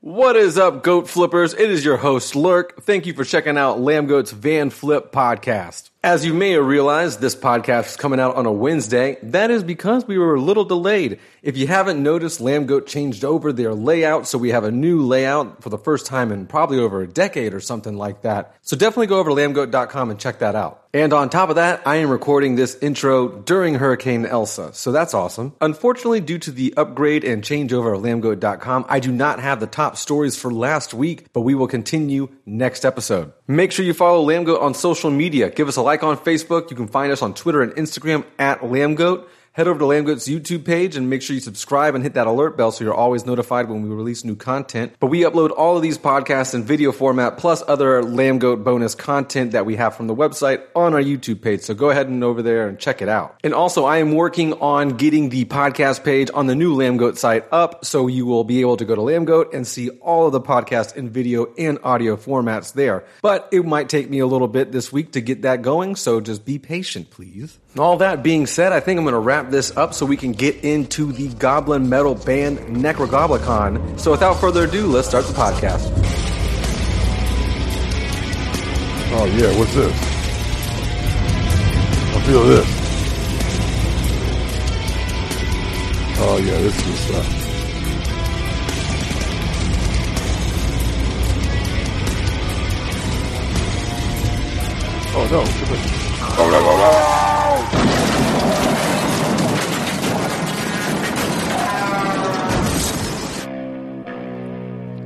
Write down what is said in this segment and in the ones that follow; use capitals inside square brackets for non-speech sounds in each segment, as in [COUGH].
What is up, Goat Flippers? It is your host, Lurk. Thank you for checking out Lambgoat's Van Flip podcast. As you may have realized, this podcast is coming out on a Wednesday. That is because we were a little delayed. If you haven't noticed, Lambgoat changed over their layout, so we have a new layout for the first time in probably over a decade or something like that. So definitely go over to lambgoat.com and check that out. And on top of that, I am recording this intro during Hurricane Elsa, so that's awesome. Unfortunately, due to the upgrade and changeover of lambgoat.com, I do not have the top stories for last week, but we will continue next episode. Make sure you follow Lambgoat on social media. Give us a like on Facebook. You can find us on Twitter and Instagram at Lambgoat. Head over to Lambgoat's YouTube page and make sure you subscribe and hit that alert bell so you're always notified when we release new content. But we upload all of these podcasts in video format plus other Lambgoat bonus content that we have from the website on our YouTube page. So go ahead and over there and check it out. And also, I am working on getting the podcast page on the new Lambgoat site up so you will be able to go to Lambgoat and see all of the podcasts in video and audio formats there. But it might take me a little bit this week to get that going, so just be patient, please. All that being said, I think I'm going to wrap this up so we can get into the goblin metal band Nekrogoblikon. So without further ado, let's start the podcast. Oh yeah, what's this? I feel this. Oh yeah, this is stuff. Oh no! Oh no! Oh, no.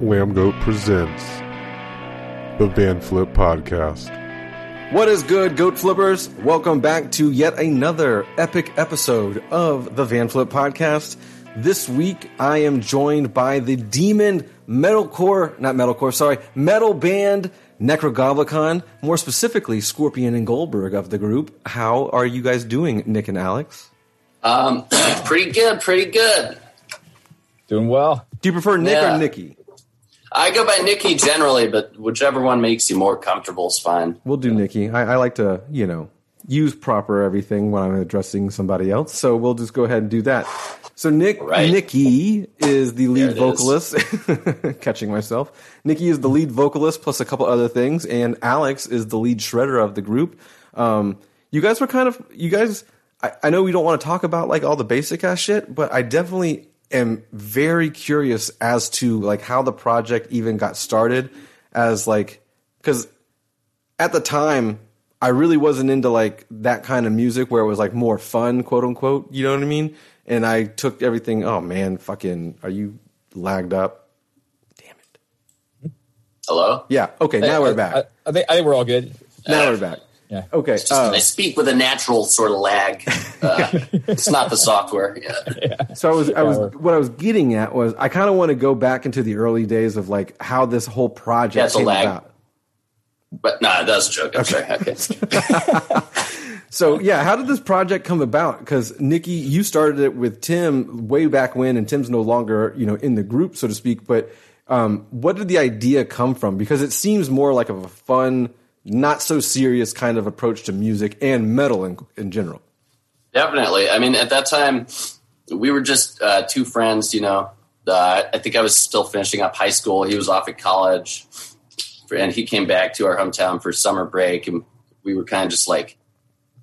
Lambgoat presents the Van Flip Podcast. What is good, Goat Flippers? Welcome back to yet another epic episode of the Van Flip Podcast. This week, I am joined by the demon metalcore, not metalcore, sorry, metal band Nekrogoblikon, more specifically Scorpion and Goldberg of the group. How are you guys doing, Nick and Alex? Um, [CLEARS THROAT] pretty good, pretty good. Doing well. Do you prefer Nick Yeah. or Nikki? I go by Nikki generally, but whichever one makes you more comfortable is fine. We'll do Nikki. I, I like to, you know, use proper everything when I'm addressing somebody else. So we'll just go ahead and do that. So Nick, Right. Nikki is the lead vocalist. [LAUGHS] Catching myself. Nikki is the lead vocalist plus a couple other things, and Alex is the lead shredder of the group. Um, you guys were kind of, you guys. I, I know we don't want to talk about like all the basic ass shit, but I definitely am very curious as to like how the project even got started. As like, because at the time I really wasn't into like that kind of music where it was like more fun, quote unquote. You know what I mean? And I took everything. Oh man, fucking, are you lagged up? Damn it. Hello? Yeah. Okay. Now we're back. I, I think I think we're all good. now we're back. Yeah. Okay. Just, uh, I speak with a natural sort of lag. [LAUGHS] Uh, it's not the software. Yeah. So I was, I was, what I was getting at was, I kind of want to go back into the early days of like how this whole project Yeah, it's a came lag. about. But no, that's a joke. I'm sorry. Okay. [LAUGHS] So yeah, how did this project come about? Because Nikki, you started it with Tim way back when, and Tim's no longer you know in the group, so to speak. But um, what did the idea come from? Because it seems more like of a fun, not so serious kind of approach to music and metal in, in general. Definitely. I mean, at that time, we were just uh, two friends, you know. Uh, I think I was still finishing up high school. He was off at college. And he came back to our hometown for summer break. And we were kind of just like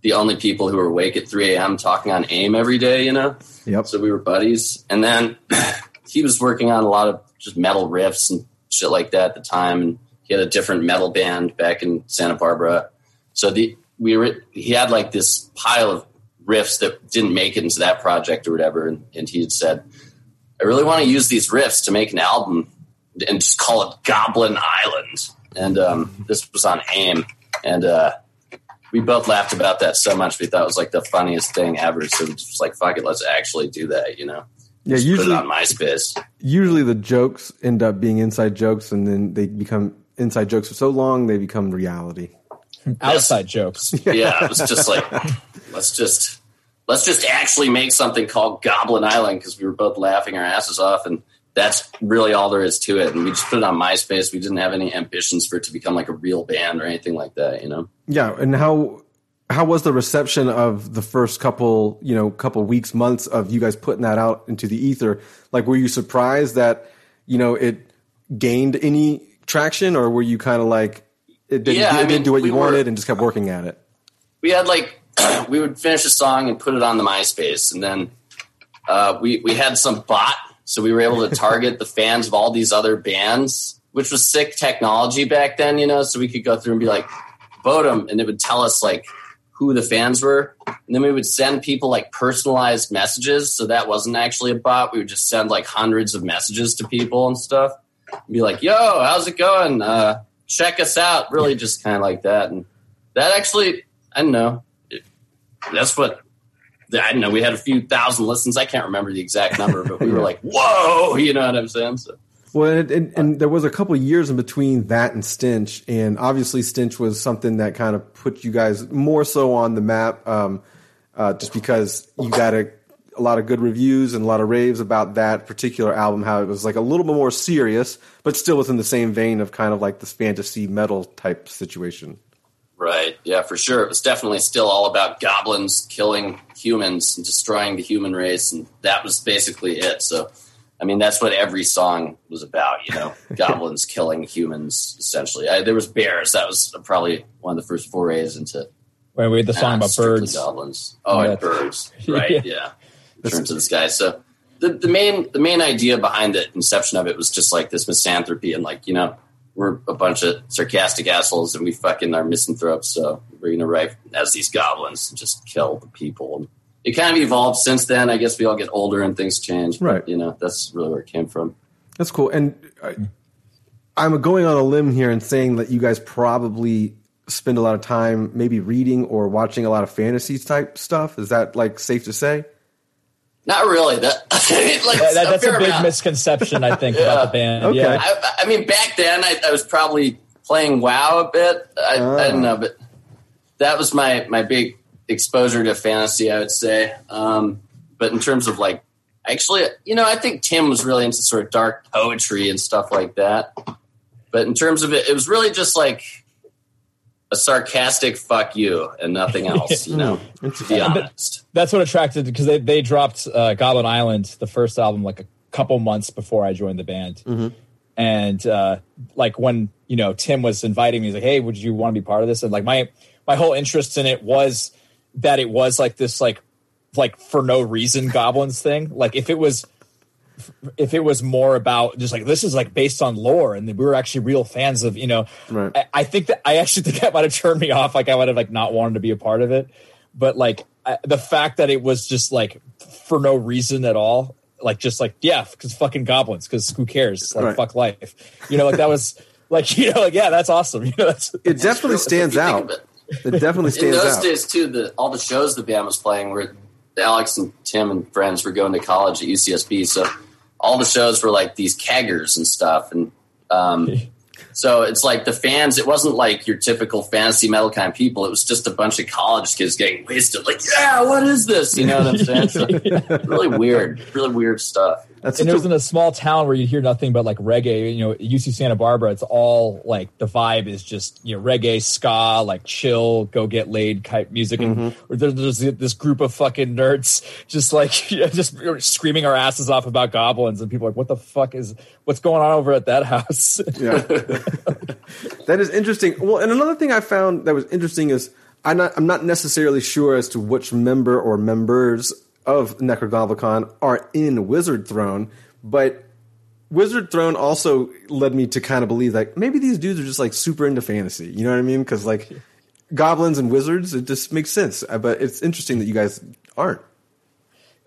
the only people who were awake at 3 a.m. talking on AIM every day, you know? Yep. So we were buddies. And then [CLEARS THROAT] he was working on a lot of just metal riffs and shit like that at the time. And he had a different metal band back in Santa Barbara. So the we were he had like this pile of riffs that didn't make it into that project or whatever, and, and he had said, "I really want to use these riffs to make an album and just call it Goblin Island." and um, this was on AIM, and uh, we both laughed about that so much. We thought it was like the funniest thing ever. So we just was like, "Fuck it, let's actually do that." You know, Yeah, Just usually it on MySpace. usually the jokes end up being inside jokes, and then they become inside jokes for so long they become reality. Outside jokes. [LAUGHS] yeah, it was just like let's just let's just actually make something called Goblin Island because we were both laughing our asses off, and that's really all there is to it. And we just put it on MySpace. We didn't have any ambitions for it to become like a real band or anything like that. You know, Yeah, and how how was the reception of the first couple you know couple weeks months of you guys putting that out into the ether? Like, were you surprised that you know it gained any traction, or were you kind of like it didn't, Yeah, it didn't mean, do what you we were- wanted and just kept working at it? we had like [CLEARS THROAT] we would finish a song and put it on the MySpace, and then uh, we we had some bot, so we were able to target the fans of all these other bands, which was sick technology back then, you know. So we could go through and be like, vote them, and it would tell us like who the fans were, and then we would send people like personalized messages. So that wasn't actually a bot. We would just send like hundreds of messages to people and stuff, be like, "Yo, how's it going? Uh, check us out." Really, just kind of like that, and that actually, I don't know. It, that's what I don't know. We had a few thousand listens. I can't remember the exact number, but we were [LAUGHS] like, "Whoa!" [LAUGHS] You know what I'm saying? So Well, and, and, and there was a couple of years in between that and Stench, and obviously Stench was something that kind of put you guys more so on the map, um, uh, just because you got a, a lot of good reviews and a lot of raves about that particular album. How it was like a little bit more serious, but still within the same vein of kind of like this fantasy metal type situation. Right. Yeah, for sure. It was definitely still all about goblins killing humans and destroying the human race, and that was basically it. So, I mean, that's what every song was about. You know, [LAUGHS] goblins killing humans. Essentially, I, there was bears. That was probably one of the first forays into When we had the song uh, about strictly birds. goblins. Oh, Yeah. and birds. [LAUGHS] Right. Yeah. yeah. Turn to the sky. So. The, the main the main idea behind the inception of it was just like this misanthropy and like you know we're a bunch of sarcastic assholes and we fucking are misanthropes, so we're gonna write as these goblins and just kill the people. And it kind of evolved since then. I guess we all get older and things change. but, Right. You know, that's really where it came from. That's cool. And I, I'm going on a limb here and saying that you guys probably spend a lot of time maybe reading or watching a lot of fantasy type stuff. Is that like safe to say? Not really. That, [LAUGHS] like, That- that- that's a fair big amount. misconception, I think, about the band. [LAUGHS] Okay. Yeah. I, I mean, back then I, I was probably playing WoW a bit. I, I don't know, but that was my my big exposure to fantasy. I would say. Um, but in terms of like, actually, you know, I think Tim was really into sort of dark poetry and stuff like that. But in terms of it, it was really just like a sarcastic "fuck you" and nothing [LAUGHS] else. You know, to be honest. That's what attracted because they they dropped uh, Goblin Island, the first album, like a couple months before I joined the band. And uh, like when you know Tim was inviting me, he's like, "Hey, would you want to be part of this?" And like my my whole interest in it was that it was like this like like for no reason [LAUGHS] goblins thing. Like if it was if it was more about just like this is like based on lore and we were actually real fans of you know Right. I, I think that i actually think that might have turned me off like i would have like not wanted to be a part of it but like I, the fact that it was just like for no reason at all like just like yeah because fucking goblins because who cares like Right. fuck life you know like that was [LAUGHS] like you know like yeah that's awesome [LAUGHS] you know that's It definitely If stands out. of it. It definitely [LAUGHS] stands out. in those out. days too the all the shows the band was playing were alex and tim and friends were going to college at ucsb so all the shows were like these keggers and stuff and um, so it's like the fans it wasn't like your typical fantasy metal kind of people. It was just a bunch of college kids getting wasted. Like yeah what is this? You know what i'm saying? So, [LAUGHS] really weird really weird stuff That's and it was in a small town where you hear nothing but like reggae. You know, UC Santa Barbara. It's all like the vibe is just you know reggae, ska, like chill, go get laid type music. And mm-hmm. there's, there's this group of fucking nerds just like [LAUGHS] you know, just screaming our asses off about goblins, and people are like, "What the fuck is what's going on over at that house?" yeah. [LAUGHS] that is interesting. Well, and another thing I found that was interesting is I'm not, I'm not necessarily sure as to which member or members of Nekrogoblikon are in Wizard Throne, but Wizard Throne also led me to kind of believe like maybe these dudes are just like super into fantasy. You know what I mean? Because like [LAUGHS] goblins and wizards, it just makes sense. Uh, But it's interesting that you guys aren't.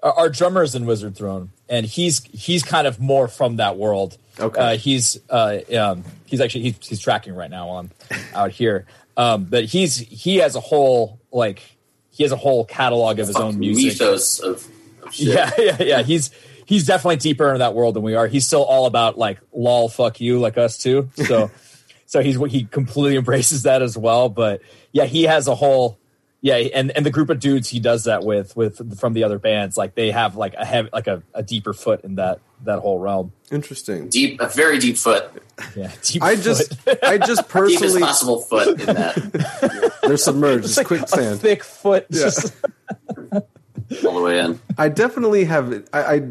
our, our drummer is in Wizard Throne, and he's he's kind of more from that world. Okay. Uh, he's uh, um, he's actually he's, he's tracking right now while I'm out here. Um, but he's he has a whole like he has a whole catalog of his own music. Mythos of. Yeah, [LAUGHS] yeah, yeah. He's he's definitely deeper into that world than we are. He's still all about like lol, fuck you, like us too. So, [LAUGHS] so he's he completely embraces that as well. But yeah, he has a whole yeah, and and the group of dudes he does that with with from the other bands, like they have like a heavy, like a, a deeper foot in that that whole realm. Interesting. Deep, a very deep foot, Yeah, [LAUGHS] deep I just, foot. [LAUGHS] I just deepest personally, possible foot in that, [LAUGHS] they're submerged. It's like a quicksand. thick foot. Yeah. Just, all the way in. I definitely have. I, I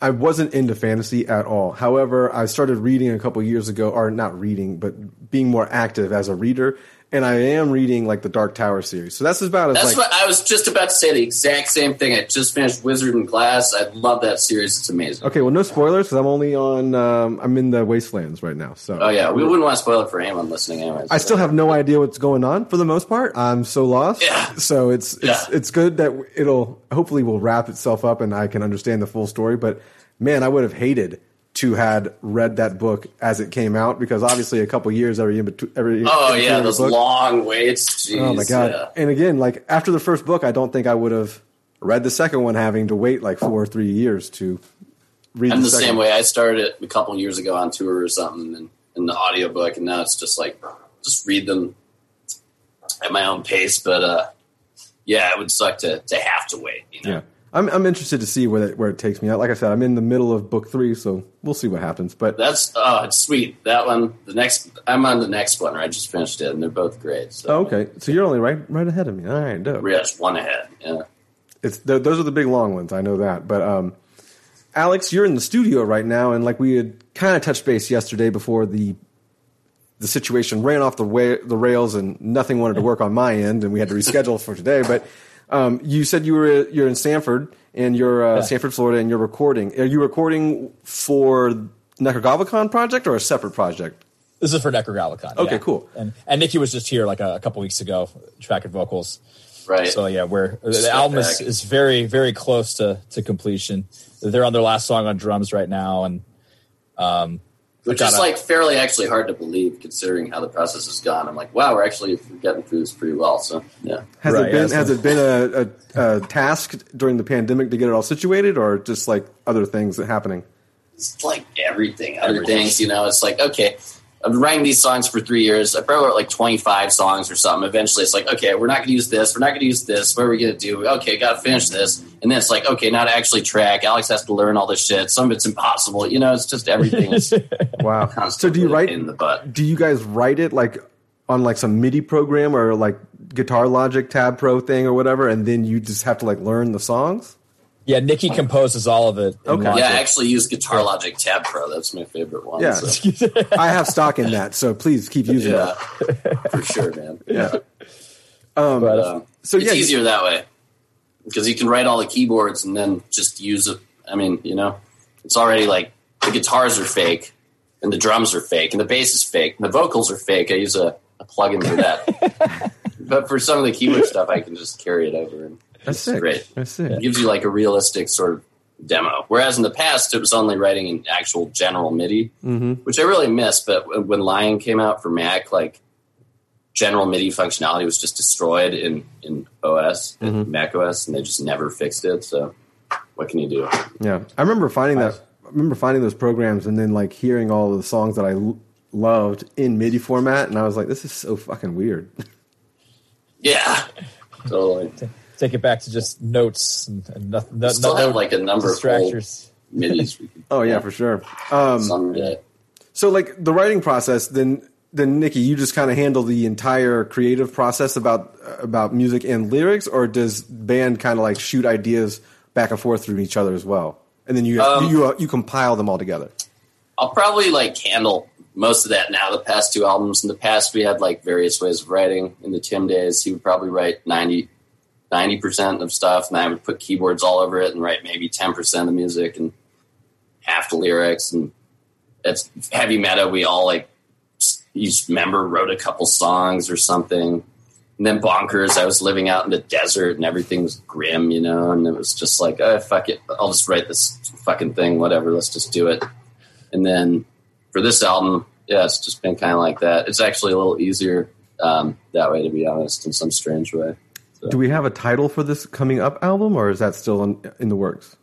I wasn't into fantasy at all. However, I started reading a couple years ago, or not reading, but being more active as a reader. And I am reading like the Dark Tower series. So that's about as That's like what I was just about to say. The exact same thing. I just finished Wizard and Glass. I love that series. It's amazing. okay. Well, no spoilers because I'm only on. Um, I'm in the Wastelands right now. So Oh yeah, we wouldn't want to spoil it for anyone listening, anyways. I still have no idea what's going on for the most part. I'm so lost. Yeah. So it's it's Yeah. it's good that it'll hopefully will wrap itself up and I can understand the full story. But man, I would have hated to had read that book as it came out because obviously a couple years every in between every Oh in yeah, those book. long waits. Jeez, Oh my god! yeah. And again, like after the first book, I don't think I would have read the second one, having to wait like four or three years to read. I'm the second same way. I started it a couple years ago on tour or something, and in the audiobook, and now it's just like just read them at my own pace. But uh, yeah, it would suck to to have to wait. You know? Yeah, I'm I'm interested to see where it, where it takes me. Like I said, I'm in the middle of book three, so we'll see what happens. But That's oh, it's sweet. That one, the next, I'm on the next one. Or I just finished it, and they're both great. So oh, okay, so you're only right right ahead of me. All right, dope. we're one ahead. Yeah. It's th- those are the big long ones. I know that. But um, Alex, you're in the studio right now, and like we had kind of touched base yesterday before the the situation ran off the way, the rails, and nothing wanted to work on my end, and we had to reschedule for today. But um, you said you were you're in Sanford, and you're uh, Yeah. Sanford, Florida, and you're recording. Are you recording for Nekrogoblikon project or a separate project? This is for Nekrogoblikon. Okay, yeah. cool. And and Nikki was just here like a, a couple weeks ago, tracking vocals. Right. So yeah, we're the got album is, is very very close to to completion. They're on their last song on drums right now, and um, Which gotta- is like fairly actually hard to believe considering how the process has gone. I'm like, wow, we're actually getting through this pretty well. So yeah. Has Right, it been yeah, so- has it been a, a, a task during the pandemic to get it all situated, or just like other things that happening? It's like everything, other Everything. things, you know, it's like, okay, I've been writing these songs for three years. I probably wrote like 25 songs or something. Eventually it's like, okay, we're not going to use this. We're not going to use this. What are we going to do? Okay, got to finish this. And then it's like, okay, now to actually track, Alex has to learn all this shit. Some of it's impossible. You know, it's just everything is [LAUGHS] Wow. so do you write? in the butt. Do you guys write it like on like some MIDI program or like Guitar Logic Tab Pro thing or whatever, and then you just have to like learn the songs? Yeah, Nikki composes all of it. Okay. Yeah, I actually use Guitar Logic Tab Pro. That's my favorite one. Yeah. so- [LAUGHS] I have stock in that, so please keep using yeah, it. for sure, man. [LAUGHS] Yeah. but, uh, Um, So it's yeah, easier that way because you can write all the keyboards and then just use it. I mean, you know, it's already like the guitars are fake and the drums are fake and the bass is fake and the vocals are fake. I use a, a plugin for that. [LAUGHS] but for some of the keyboard stuff, I can just carry it over and That's sick. great. That's sick. It gives you like a realistic sort of demo. Whereas in the past, it was only writing in actual general MIDI, Mm-hmm. which I really miss. But when- when Lion came out for Mac, like general MIDI functionality was just destroyed in in OS, Mm-hmm. Mac OS, and they just never fixed it. So what can you do? Yeah, I remember finding that. I remember finding those programs and then like hearing all of the songs that I l- loved in MIDI format, and I was like, "This is so fucking weird." Yeah, [LAUGHS] totally. Take it back to just notes and, and nothing. No, Still no, have like a number of old distractors. MIDIs we [LAUGHS] could oh yeah, for sure. Um, someday. so like the writing process, then then Nikki, you just kind of handle the entire creative process about about music and lyrics, or does band kind of like shoot ideas back and forth through each other as well, and then you Um, you uh, you compile them all together? I'll probably like handle most of that now. The past two albums. In the past, we had like various ways of writing. In the Tim days, he would probably write 90 percent of stuff, and I would put keyboards all over it and write maybe ten percent of the music and half the lyrics. And that's heavy meta. We all like each member wrote a couple songs or something. And then bonkers, I was living out in the desert and everything was grim, you know, and it was just like, oh, fuck it. I'll just write this fucking thing, whatever, let's just do it. And then for this album, yeah, it's just been kind of like that. It's actually a little easier um, that way, to be honest, in some strange way. So, Do we have a title for this coming up album, or is that still in, in the works?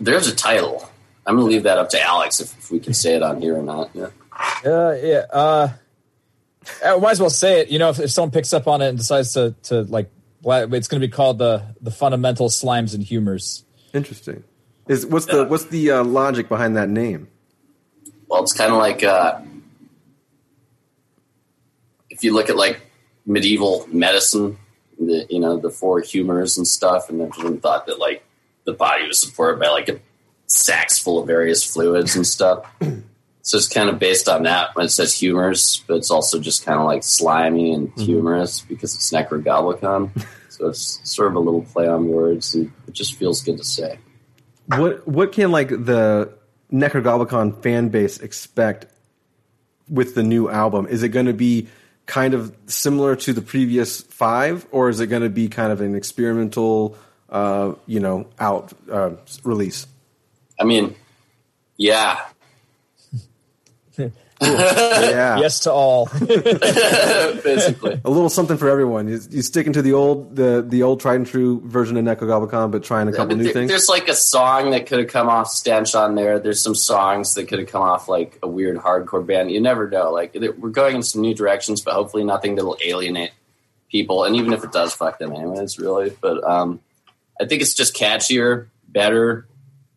there's a title. I'm going to leave that up to Alex if, if we can say it on here or not. Yeah. Uh, yeah. Uh, I might as well say it. You know, if, if someone picks up on it and decides to to like, it's going to be called the the fundamental slimes and humors. Interesting. Is what's the what's the uh, logic behind that name? Well, it's kind of like uh, if you look at like medieval medicine, the, you know, the four humors and stuff, and everyone thought that like the body was supported by like a sacks full of various fluids and stuff. so it's kind of based on that when it says humors, but it's also just kind of like slimy and mm-hmm. humorous because it's nekrogoblikon. so it's sort of a little play on words, and it just feels good to say. What what can like the Nekrogoblikon fan base expect with the new album? Is it going to be kind of similar to the previous five, or is it going to be kind of an experimental, uh, you know, out uh, release? I mean, yeah, [LAUGHS] Yeah, Yes to all. [LAUGHS] basically. a little something for everyone. You, you sticking to the old the the old tried and true version of Nekrogoblikon, but trying a couple But new there- things. There's like a song that could have come off Stench on there. There's some songs that could have come off like a weird hardcore band. You never know. Like we're going in some new directions, but hopefully nothing that'll alienate people. And even if it does, fuck them anyways, really. But um, I think it's just catchier, better,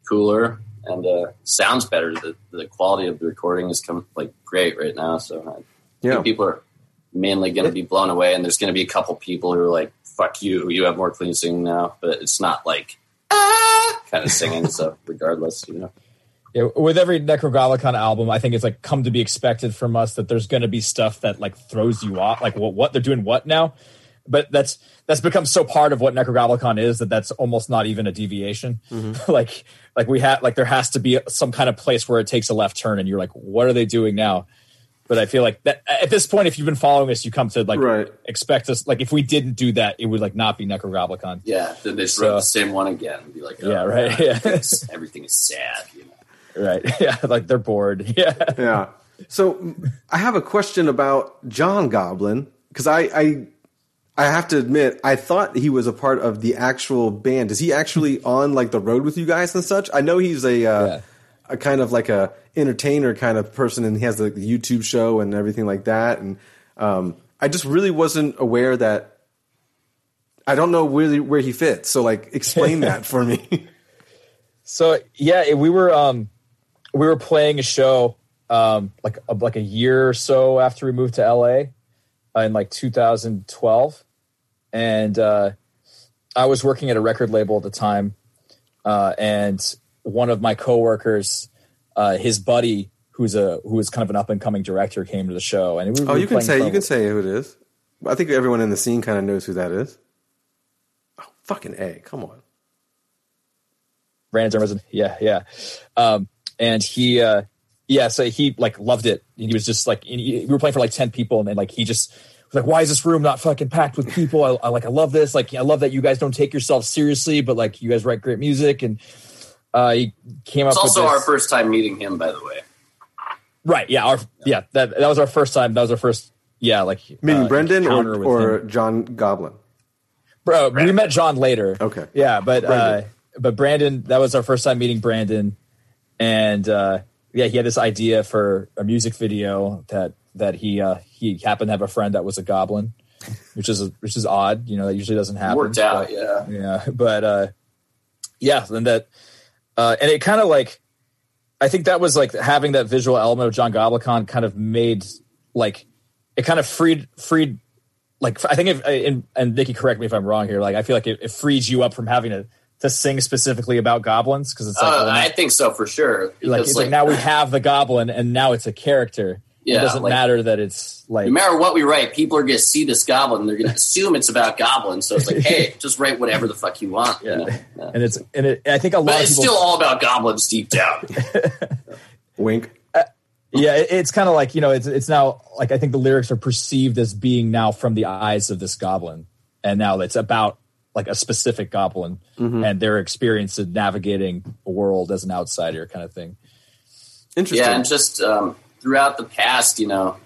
cooler, and uh, sounds better. The, the quality of the recording is come like great right now. So I Yeah. think people are mainly going to be blown away, and there's going to be a couple people who are like, "Fuck you, you have more clean singing now." But it's not like ah kind of singing. so regardless, you know, Yeah, with every Nekrogoblikon album, I think it's like come to be expected from us that there's going to be stuff that like throws you off, like what what they're doing what now. But that's that's become so part of what Nekrogoblikon is that that's almost not even a deviation. Mm-hmm. [LAUGHS] like like we had like there has to be some kind of place where it takes a left turn, and you're like, what are they doing now? But I feel like that at this point, if you've been following us, you come to like Right. expect us. Like if we didn't do that, it would like not be Nekrogoblikon. yeah. Then they just So- the same one again and be like, oh, Yeah, right, yeah. [LAUGHS] everything is sad. You know? Right? [LAUGHS] Yeah, like they're bored. Yeah. Yeah. So I have a question about John Goblin because I, I I have to admit I thought he was a part of the actual band. Is he actually [LAUGHS] on like the road with you guys and such? I know he's a uh, Yeah. a kind of like a entertainer kind of person, and he has the YouTube show and everything like that. And um, I just really wasn't aware that. I don't know really where he fits. So like, explain that for me. [LAUGHS] So yeah, we were um we were playing a show um like a, like a year or so after we moved to LA uh, in like 2012 and uh I was working at a record label at the time uh and one of my coworkers uh his buddy who's a who was kind of an up and coming director came to the show and we oh, you can say you can say who it is. I think everyone in the scene kind of knows who that is. Oh, fucking a! Come on. Brandon Zimmerman. Yeah, yeah. Um, and he, uh, yeah, so he like loved it. He was just like, he- we were playing for like 10 people and then like, he just like, why is this room not fucking packed with people? I, I like, I love this. Like, I love that you guys don't take yourself seriously, but like you guys write great music. And, uh, he came It's up also with our first time meeting him, by the way. right. Yeah. Our, yeah, that, that was our first time. That was our first, yeah, like meeting uh, Brendan or, or him. John Goblin? Bro, we met John later. Okay. Yeah, but uh, but Brandon, that was our first time meeting Brandon, and uh, yeah, he had this idea for a music video that that he uh, he happened to have a friend that was a goblin, which is which is odd. You know, that usually doesn't happen. Worked out, but- yeah. yeah, but uh, yeah, and that uh, and it kind of like I think that was like having that visual element of John Goblikon kind of made like it kind of freed freed like I think if and, and Nikki correct me if I'm wrong here like I feel like it, it frees you up from having to to sing specifically about goblins because it's like, Uh, well, I think so for sure. like, it's like, now we have the goblin and now it's a character. Yeah, it doesn't like- matter that it's like no matter what we write, people are going to see this goblin. and They're going to assume it's about goblins. So it's like, hey, [LAUGHS] just write whatever the fuck you want. you know? Yeah. and it's and it, I think a lot But of it's people still all about goblins deep down. [LAUGHS] Wink. yeah it, it's kind of like you know it's it's now like i think the lyrics are perceived as being now from the eyes of this goblin and now it's about like a specific goblin and their experience in navigating a world as an outsider kind of thing Interesting. Yeah, and just um, throughout the past, you know,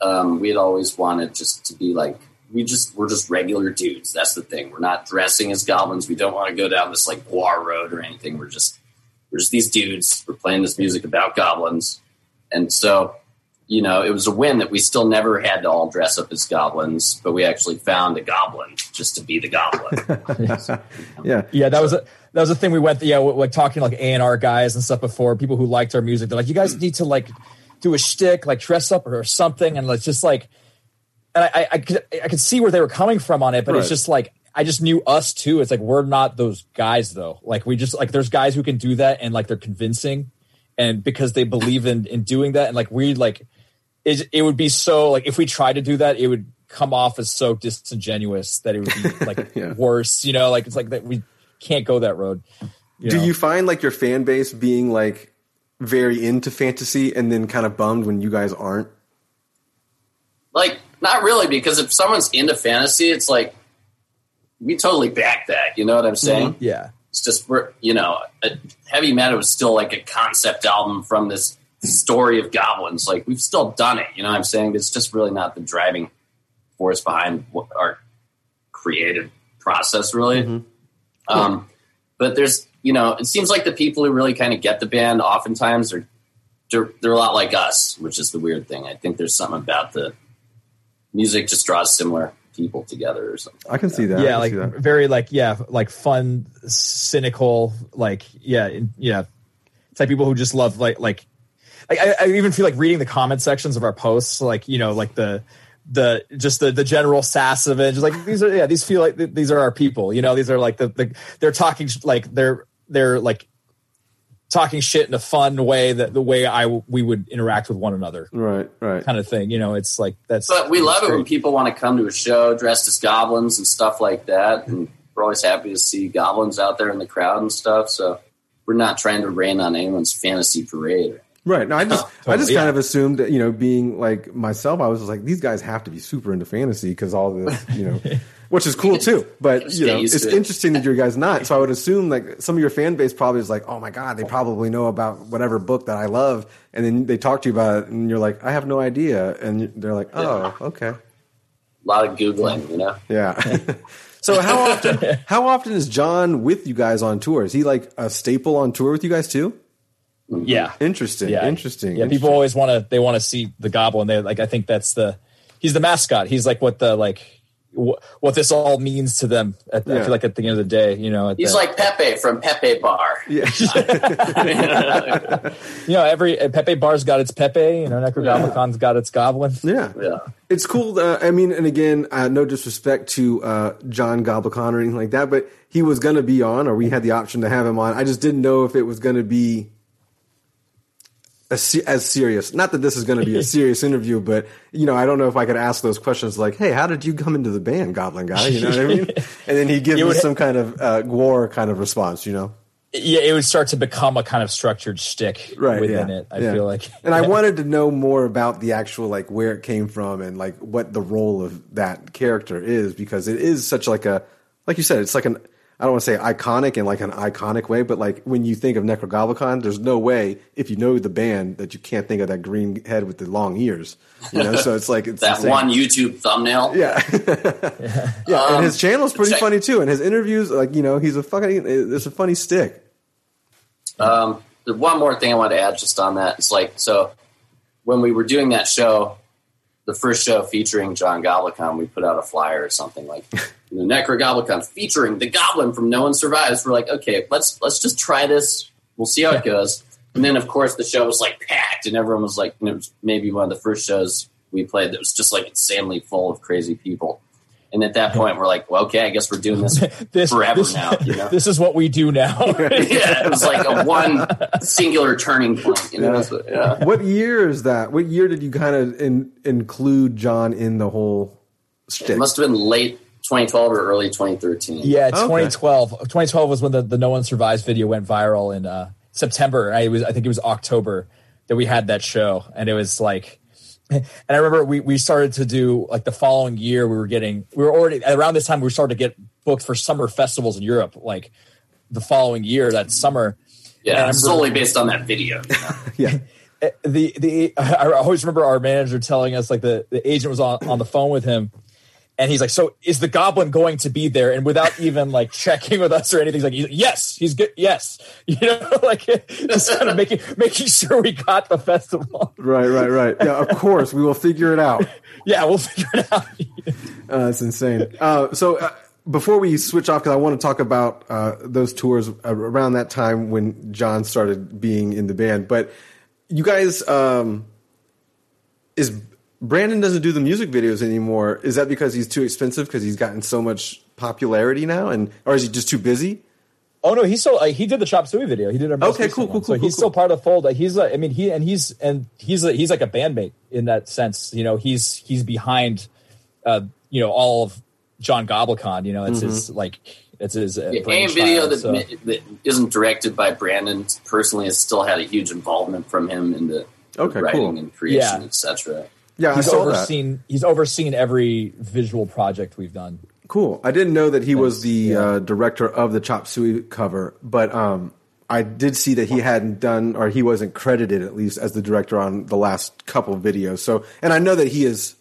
um, we had always wanted just to be like we just we're just regular dudes. That's the thing. We're not dressing as goblins. We don't want to go down this like war road or anything. We're just we're just these dudes. We're playing this music about goblins, and so you know, it was a win that we still never had to all dress up as goblins, but we actually found a goblin just to be the goblin. [LAUGHS] yeah. Yeah, that was a that was a thing we went. Yeah, like talking to like A and R guys and stuff before. People who liked our music, they're like, "You guys need to like do a shtick, like dress up or something," and it's just like, and I, I, I could I could see where they were coming from on it, but Right. it's just like I just knew us too. It's like we're not those guys though. Like we just like there's guys who can do that and like they're convincing, and because they believe in in doing that, and like we like it, it would be so like if we tried to do that, it would come off as so disingenuous that it would be [LAUGHS] like Yeah. worse. You know, like it's like that we can't go that road. Do know? you find like your fan base being like very into fantasy and then kind of bummed when you guys aren't? like, not really, because if someone's into fantasy, it's like we totally back that. You know what I'm saying? Yeah. It's just we're you know, uh, heavy metal was still like a concept album from this story of goblins. Like we've still done it. You know what I'm saying? It's just really not the driving force behind our creative process, really. Um, but there's you know, it seems like the people who really kind of get the band oftentimes are they're, they're a lot like us, which is the weird thing. I think there's something about the music just draws similar people together or something. I can see that. I yeah, like that. very like yeah, like fun, cynical, like yeah, yeah. It's like people who just love like like. I, I- I even feel like reading the comment sections of our posts, like you know, like the the just the the general sass of it. Just like these are yeah, these feel like th- these are our people. You know, these are like the, the they're talking sh- like they're they're like talking shit in a fun way that the way I w- we would interact with one another Right, right. kind of thing. You know, it's like that's But we love that's it when people want to come to a show dressed as goblins and stuff like that. And we're always happy to see goblins out there in the crowd and stuff. So we're not trying to rain on anyone's fantasy parade. Right. No, I just, [LAUGHS] oh, I just Totally, kind of assumed, that, you know, being like myself, I was like, these guys have to be super into fantasy because all this, you know, [LAUGHS] which is cool too. But you know, it's to it. interesting that you guys not. So I would assume like some of your fan base probably is like, oh my god, they probably know about whatever book that I love, and then they talk to you about it, and you're like, I have no idea, and they're like, oh, okay, A lot of Googling, you know? yeah. [LAUGHS] so how often, how often is John with you guys on tour? Is he like a staple on tour with you guys too? Yeah. Interesting. yeah, Interesting. Yeah, people always want to. They want to see the goblin. They like. I think that's the. He's the mascot. He's like what the like. Wh- what this all means to them. At, I Yeah. feel like at the end of the day, you know, at He's the- like Pepe from Pepe Bar. [LAUGHS] Yeah. [LAUGHS] you know, every uh, Pepe bar's got its Pepe. You know, Nekrogoblikon's got its goblin. Yeah. Yeah. It's cool. Uh, I mean, and again, uh, no disrespect to uh, John Goblikon or anything like that, but he was going to be on, or we had the option to have him on. I just didn't know if it was going to be as serious. Not that this is going to be a [LAUGHS] serious interview, but you know, I don't know if I could ask those questions like, "Hey, how did you come into the band, Goblin Guy?" You know what I mean? [LAUGHS] And then he gives me some kind of uh, war kind of response. You know? Yeah, it would start to become a kind of structured stick right within yeah, it. I yeah. feel like, [LAUGHS] and i wanted to know more about the actual like where it came from and like what the role of that character is because it is such like a like you said it's like an i don't want to say iconic in like an iconic way but like when you think of nekrogoblikon there's no way if you know the band that you can't think of that green head with the long ears you know so it's like it's [LAUGHS] That one YouTube thumbnail. yeah [LAUGHS] yeah and Um, his channel's pretty check- funny too and his interviews like you know he's a fucking it's a funny stick Um, the one more thing I want to add just on that. It's like, so when we were doing that show, the first show featuring John Goblikon, we put out a flyer or something like [LAUGHS] the Nekrogoblikon featuring the Goblin from No One Survives. We're like, okay, let's let's just try this. We'll see how it goes. And then, of course, the show was like packed, and everyone was like, and it was maybe one of the first shows we played that was just like insanely full of crazy people. And at that point, we're like, well, okay, I guess we're doing this [LAUGHS] this forever this, now. You know? [LAUGHS] this is what we do now. [LAUGHS] yeah, it was like a one singular turning point. You know, So, yeah. what year is that what year did you kind of in, include john in the whole stick It must have been late 2012 or early 2013. Yeah, Okay. 2012. 2012 was when the, the No One Survives video went viral in uh, September. I was I think it was October that we had that show, and it was like, [LAUGHS] and I remember we we started to do like the following year. We were getting we were already around this time we started to get booked for summer festivals in Europe. Like the following year, that summer, And Yeah, remember- solely based on that video. you [LAUGHS] know? yeah [LAUGHS] the the I always remember our manager telling us like the the agent was on on the phone with him and he's like, "So is the goblin going to be there?" And without even like [LAUGHS] checking with us or anything, he's like, "Yes, he's good. Yes, [LAUGHS] you know, like just kind of making [LAUGHS] making sure we got the festival. Right, right, right. Yeah, of course we will figure it out. Yeah, we'll figure it out. Uh, that's insane. Uh, so uh, before we switch off, because I want to talk about uh, those tours around that time when John started being in the band. But you guys, um, is Brandon doesn't do the music videos anymore? Is that because he's too expensive? Because he's gotten so much popularity now, and or is he just too busy? Oh no, he's still uh, he did the Chop Suey video. He did our most Okay, recent cool, one. cool, cool, So cool, he's cool. still part of the fold. He's uh, I mean he and he's and he's a, he's like a bandmate in that sense. You know, he's he's behind, uh, you know, all of John Goblikon. You know, it's his Mm-hmm. like it's his uh, Yeah, any brainchild, video that, so- that isn't directed by Brandon personally has still had a huge involvement from him in the Okay, writing cool. and creation, Yeah. etc. Yeah, he's I saw that. overseen he's overseen every visual project we've done. Cool. I didn't know that he was the yeah. uh, director of the Chop Suey cover, but um, I did see that he hadn't done, or he wasn't credited at least as the director on the last couple of videos. So, and I know that he has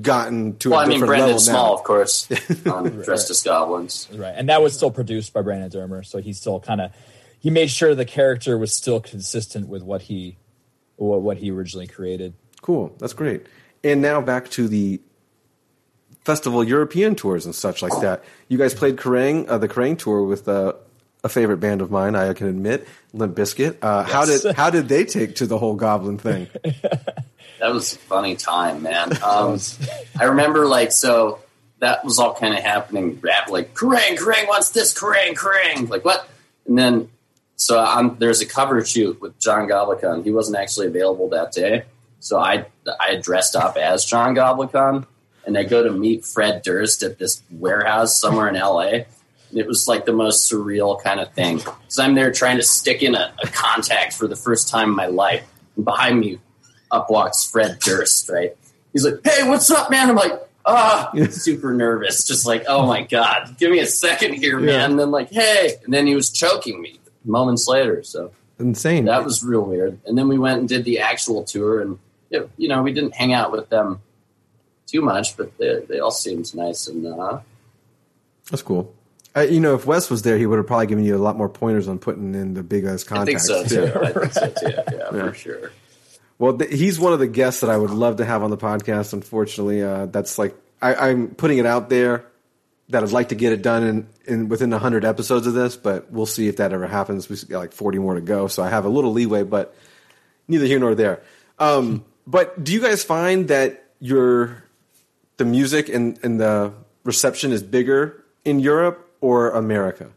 gotten to Well, a I mean, Brandon level Small, now. of course, [LAUGHS] on Dressed as Goblins. Right. And that was still produced by Brandon Dermer, so he still kind of he made sure the character was still consistent with what he what, what he originally created. Cool. That's great. And now back to the festival European tours and such like that. You guys played Kerrang, uh, the Kerrang tour with uh, a favorite band of mine, I can admit, Limp Bizkit. Uh, How did how did they take to the whole Goblin thing? [LAUGHS] That was a funny time, man. [LAUGHS] Um, I remember, like, so that was all kind of happening. Rap, like, Kerrang, Kerrang wants this, Kerrang, Kerrang. Like, what? And then, so I'm, there's a cover shoot with John Goblikon. He wasn't actually available that day. So I, I dressed up as John Goblikon, and I go to meet Fred Durst at this warehouse somewhere in LA. And it was like the most surreal kind of thing. Because I'm there trying to stick in a, a contact for the first time in my life. And behind me, up walks Fred Durst, right? He's like, hey, what's up, man? I'm like, ah, [LAUGHS] super nervous. Just like, oh my God, give me a second here, man. And then, like, hey. And then he was choking me moments later. So Insane. that was real weird. And then we went and did the actual tour. And, you know, we didn't hang out with them too much, but they, they all seemed nice. And, uh, That's cool. Uh, you know, if Wes was there, he would have probably given you a lot more pointers on putting in the big ass I think contacts. so too. I [LAUGHS] think so too. Yeah, for sure. Well, th- he's one of the guests that I would love to have on the podcast. Unfortunately, uh, that's like I, I'm putting it out there that I'd like to get it done in, in within hundred episodes of this, but we'll see if that ever happens. We've got like 40 more to go, so I have a little leeway, but neither here nor there. Um, but do you guys find that your the music and, and the reception is bigger in Europe or America?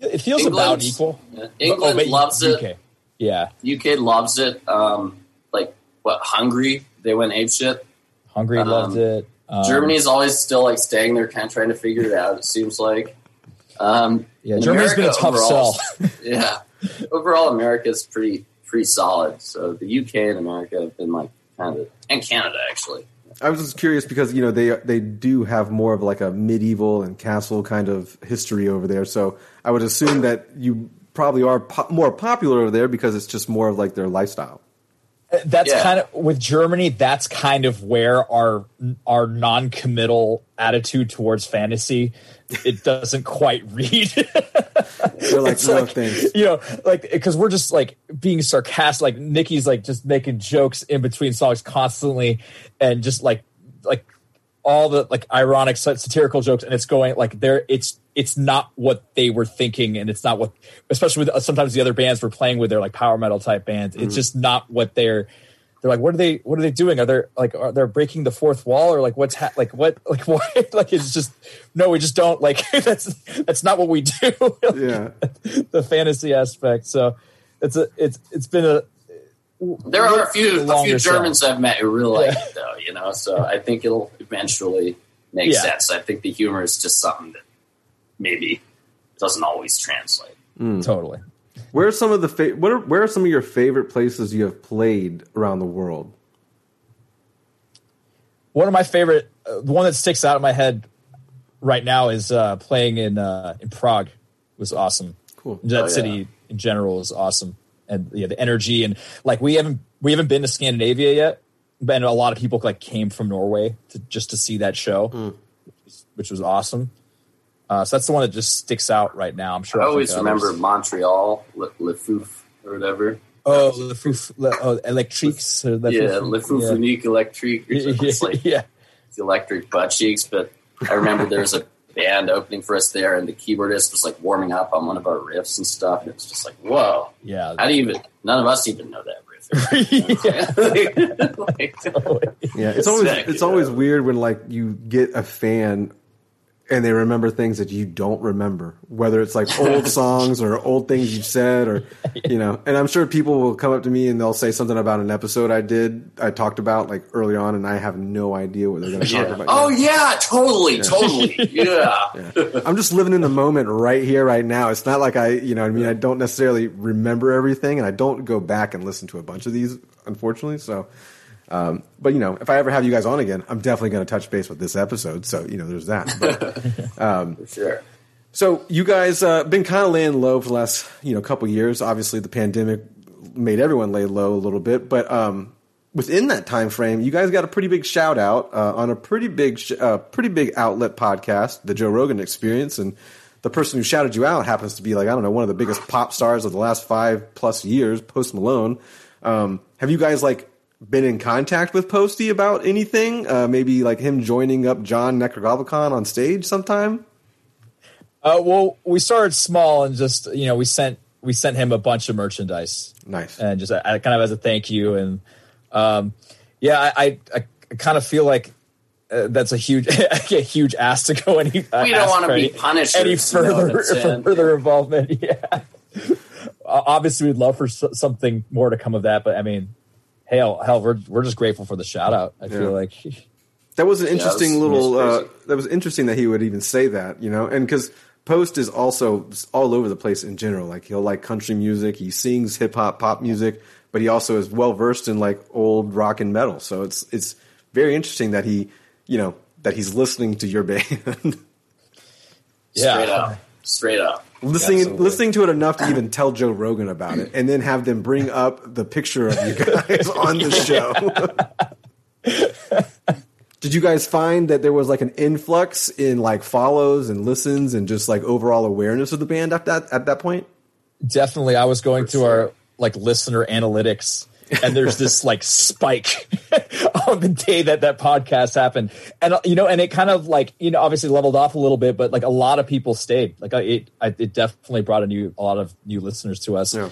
It feels England- about equal. yeah, England but loves it. UK. Yeah. UK loves it. Um, like what Hungary, they went ape shit. Hungary Um, loved it. Um, Germany's always still like staying there, kind of trying to figure it out. It seems like. Um, Yeah, Germany's been a America tough overall- sell. [LAUGHS] yeah, overall America's pretty pretty solid. So the UK and America have been like kind of, and Canada actually. I was just curious because you know they they do have more of like a medieval and castle kind of history over there. So I would assume that you probably are po- more popular over there because it's just more of like their lifestyle. Uh, that's Yeah. kind of with Germany. That's kind of where our our non-committal attitude towards fantasy it doesn't quite read. They're like, no like, thanks. you know, like because we're just like being sarcastic. Like Nikki's like just making jokes in between songs constantly, and just like like all the like ironic satirical jokes, and it's going like there. It's it's not what they were thinking, and it's not what, especially with uh, sometimes the other bands we're playing with, they're like power metal type bands. Mm-hmm. It's just not what they're. They're like, what are they? What are they doing? Are they like, are they breaking the fourth wall, or like, what's ha- like, what, [LAUGHS] like, what? like, it's just no, we just don't like. [LAUGHS] that's that's not what we do. [LAUGHS] Yeah. the fantasy aspect. So it's a it's it's been a There are a few a few sell. Germans I've met who really like Yeah. it though, you know. So I think it'll eventually make Yeah. sense. I think the humor is just something that maybe doesn't always translate. Hmm. totally. Where are some of the fa- what are, where are some of your favorite places you have played around the world? One of my favorite, uh, the one that sticks out in my head right now is uh, playing in uh, in Prague. was awesome. Cool. That Oh, yeah. city in general is awesome, and yeah, the energy and like we haven't we haven't been to Scandinavia yet, but a lot of people like came from Norway to just to see that show, which, was, which was awesome. Uh, so that's the one that just sticks out right now. I'm sure. I I'll always remember others. Montreal, Le, Le Fouf, or whatever. Oh, Le Fouf, Le, oh, Electriques. Or the yeah, Le Fouf yeah. Unique Electrique. Or something. It's like yeah. the electric butt cheeks. But I remember there was a [LAUGHS] band opening for us there, and the keyboardist was like warming up on one of our riffs and stuff. And it was just like, whoa, Yeah. how do you even? None of us even know that riff. [LAUGHS] [LAUGHS] Like, Yeah, it's always Sick, it's yeah. always weird when like you get a fan and they remember things that you don't remember, whether it's like old [LAUGHS] songs or old things you've said or [LAUGHS] you know. And I'm sure people will come up to me and they'll say something about an episode I did, I talked about like early on, and I have no idea what they're going to talk yeah. about. Oh yeah, totally, totally, [LAUGHS] yeah. I'm just living in the moment right here, right now. It's not like I, you know, what I mean, I don't necessarily remember everything, and I don't go back and listen to a bunch of these, unfortunately. So, um, but you know, if I ever have you guys on again, I'm definitely going to touch base with this episode. So, you know, there's that. But, [LAUGHS] For sure. so you guys uh, been kind of laying low for the last, you know, couple years. Obviously, the pandemic made everyone lay low a little bit, but um, within that time frame, you guys got a pretty big shout out uh, on a pretty big, sh- uh, pretty big outlet podcast, the Joe Rogan Experience, and the person who shouted you out happens to be like I don't know one of the biggest pop stars of the last five plus years, Post Malone. Um, have you guys like been in contact with Posty about anything? Uh, maybe like him joining up John Nekrogoblikon on stage sometime. Uh, well, we started small and just you know we sent we sent him a bunch of merchandise Nice. and just uh, kind of as a thank you and um, yeah, I I, I kind of feel like. Uh, that's a huge, [LAUGHS] a huge ask to go any. Uh, We don't wanna be punished Any you [LAUGHS] know further, what [LAUGHS] further involvement? Yeah. Uh, Obviously, we'd love for s- something more to come of that, but I mean, hell, hell, we're we're just grateful for the shout out. I Yeah. feel like [LAUGHS] That was an interesting that's- little. that's Uh, that was interesting that he would even say that, you know, and because Post is also all over the place in general. Like he'll like country music, he sings hip hop, pop music, but he also is well versed in like old rock and metal. So it's it's very interesting that he, you know, that he's listening to your [LAUGHS] band, yeah, Straight up, straight up. listening Absolutely. listening to it enough to even tell Joe Rogan about it, and then have them bring up the picture of you guys [LAUGHS] on the show. Did you guys find that there was like an influx in like follows and listens and just like overall awareness of the band at that at that point? definitely. I was going For through sure. our like listener analytics, and there's this [LAUGHS] like spike [LAUGHS] on the day that that podcast happened, and you know, and it kind of like you know, obviously leveled off a little bit, but like a lot of people stayed. Like I- it, I, it definitely brought a new a lot of new listeners to us, Yeah.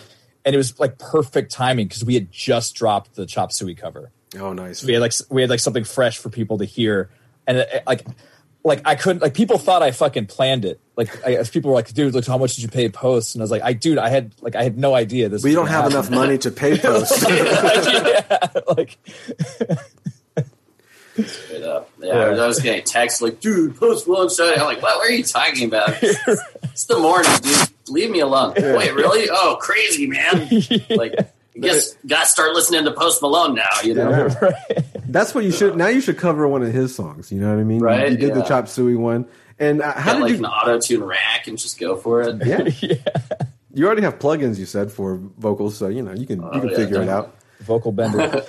And it was like perfect timing because we had just dropped the Chop Suey cover. Oh, nice. we had like we had like something fresh for people to hear and it, like like i couldn't like people thought i fucking planned it like I, people were like dude look how much did you pay post and i was like i dude i had like i had no idea this We was don't have happen. enough money to pay [LAUGHS] Post. [LAUGHS] yeah, like [LAUGHS] Straight up. Yeah, I was getting texts like, dude, Post Malone shut I'm like, what, what are you talking about? [LAUGHS] it's the morning, dude. Leave me alone. Wait, really? Oh, crazy, man. [LAUGHS] Like, I guess got to start listening to Post Malone now, you know? [LAUGHS] That's what you should. Now you should cover one of his songs. You know what I mean? Right, You did the. Chop Suey one, and uh, how Get did like you? an auto tune rack and just go for it. Yeah. You already have plugins. You said for vocals, so you know you can you can yeah, figure it out. vocal bender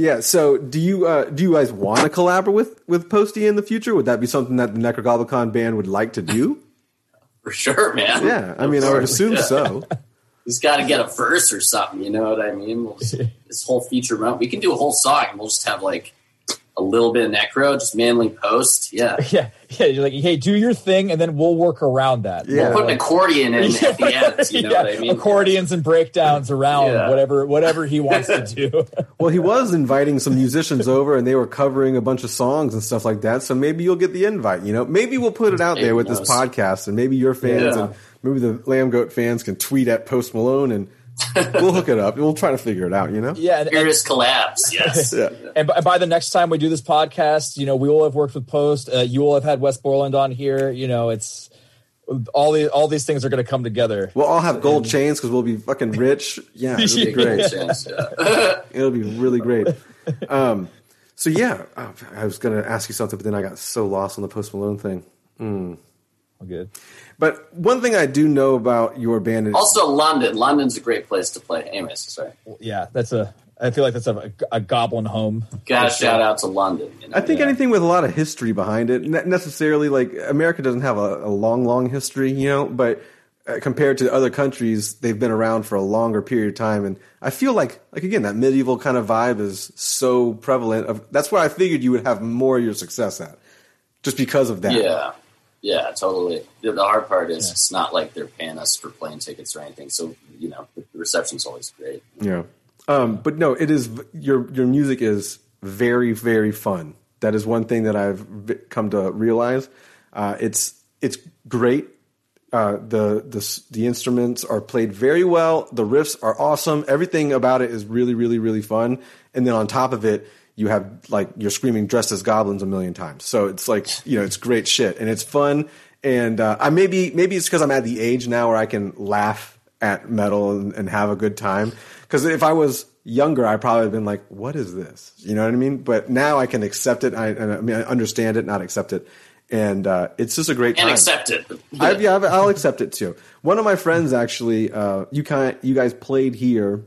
Yeah. So, do you uh, do you guys want to collaborate with with Posty in the future? Would that be something that the Nekrogoblikon band would like to do? [LAUGHS] For sure, man. Yeah. I mean, I would assume Yeah. so. [LAUGHS] He's got to get a verse or something, you know what I mean? We'll just, [LAUGHS] this whole feature run, we can do a whole song. We'll just have like a little bit of necro, just manly post. Yeah. [LAUGHS] yeah yeah you're like hey do your thing and then we'll work around that Yeah. We'll put an accordion in at the [LAUGHS] end, you know Yeah, what I mean? accordions and breakdowns around Yeah. whatever whatever he wants to [LAUGHS] do Well, he was inviting some musicians over, and they were covering a bunch of songs and stuff like that. So maybe you'll get the invite. You know, maybe we'll put it out there Maybe with this podcast, and maybe your fans Yeah. and maybe the Lambgoat fans can tweet at Post Malone, and [LAUGHS] we'll hook it up. We'll try to figure it out. You know? yeah and, and, Iris collapse, [LAUGHS] yes. Yeah. And by, by the next time we do this podcast, you know, we will have worked with Post. Uh, you will have had Wes Borland on here. You know, it's all the all these things are going to come together. We'll all have gold chains because we'll be fucking rich. Yeah, it'll be [LAUGHS] great. It'll be really great. Um, so yeah, uh, I was gonna ask you something, but then I got so lost on the Post Malone thing. All good. But one thing I do know about your band is Also, London. London's a great place to play. Anyways, sorry. Yeah, that's a. I feel like that's a, a goblin home. Got to shout out to London. You know? I think Yeah. anything with a lot of history behind it, not necessarily like America doesn't have a, a long, long history, you know, but uh, compared to other countries, they've been around for a longer period of time. And I feel like, like again, that medieval kind of vibe is so prevalent. Of, that's where I figured you would have more of your success at, just because of that. Yeah, yeah, totally. The, the hard part is it's not like they're paying us for plane tickets or anything. So you know, the reception's always great. Yeah. Um, but no, it is your your music is very very fun. That is one thing that I've come to realize. Uh, it's it's great. Uh, the the the instruments are played very well. The riffs are awesome. Everything about it is really really really fun. And then on top of it, you have like you're screaming dressed as goblins a million times. So it's like you know it's great shit and it's fun. And uh, I maybe maybe it's because I'm at the age now where I can laugh at metal and, and have a good time. Because if I was younger, I probably have been like, "What is this?" You know what I mean? But now I can accept it. I, and I mean, I understand it, not accept it, and uh, it's just a great And time. accept it. I, yeah, I've- I'll accept it too. One of my friends actually, uh, you kind, you guys played here.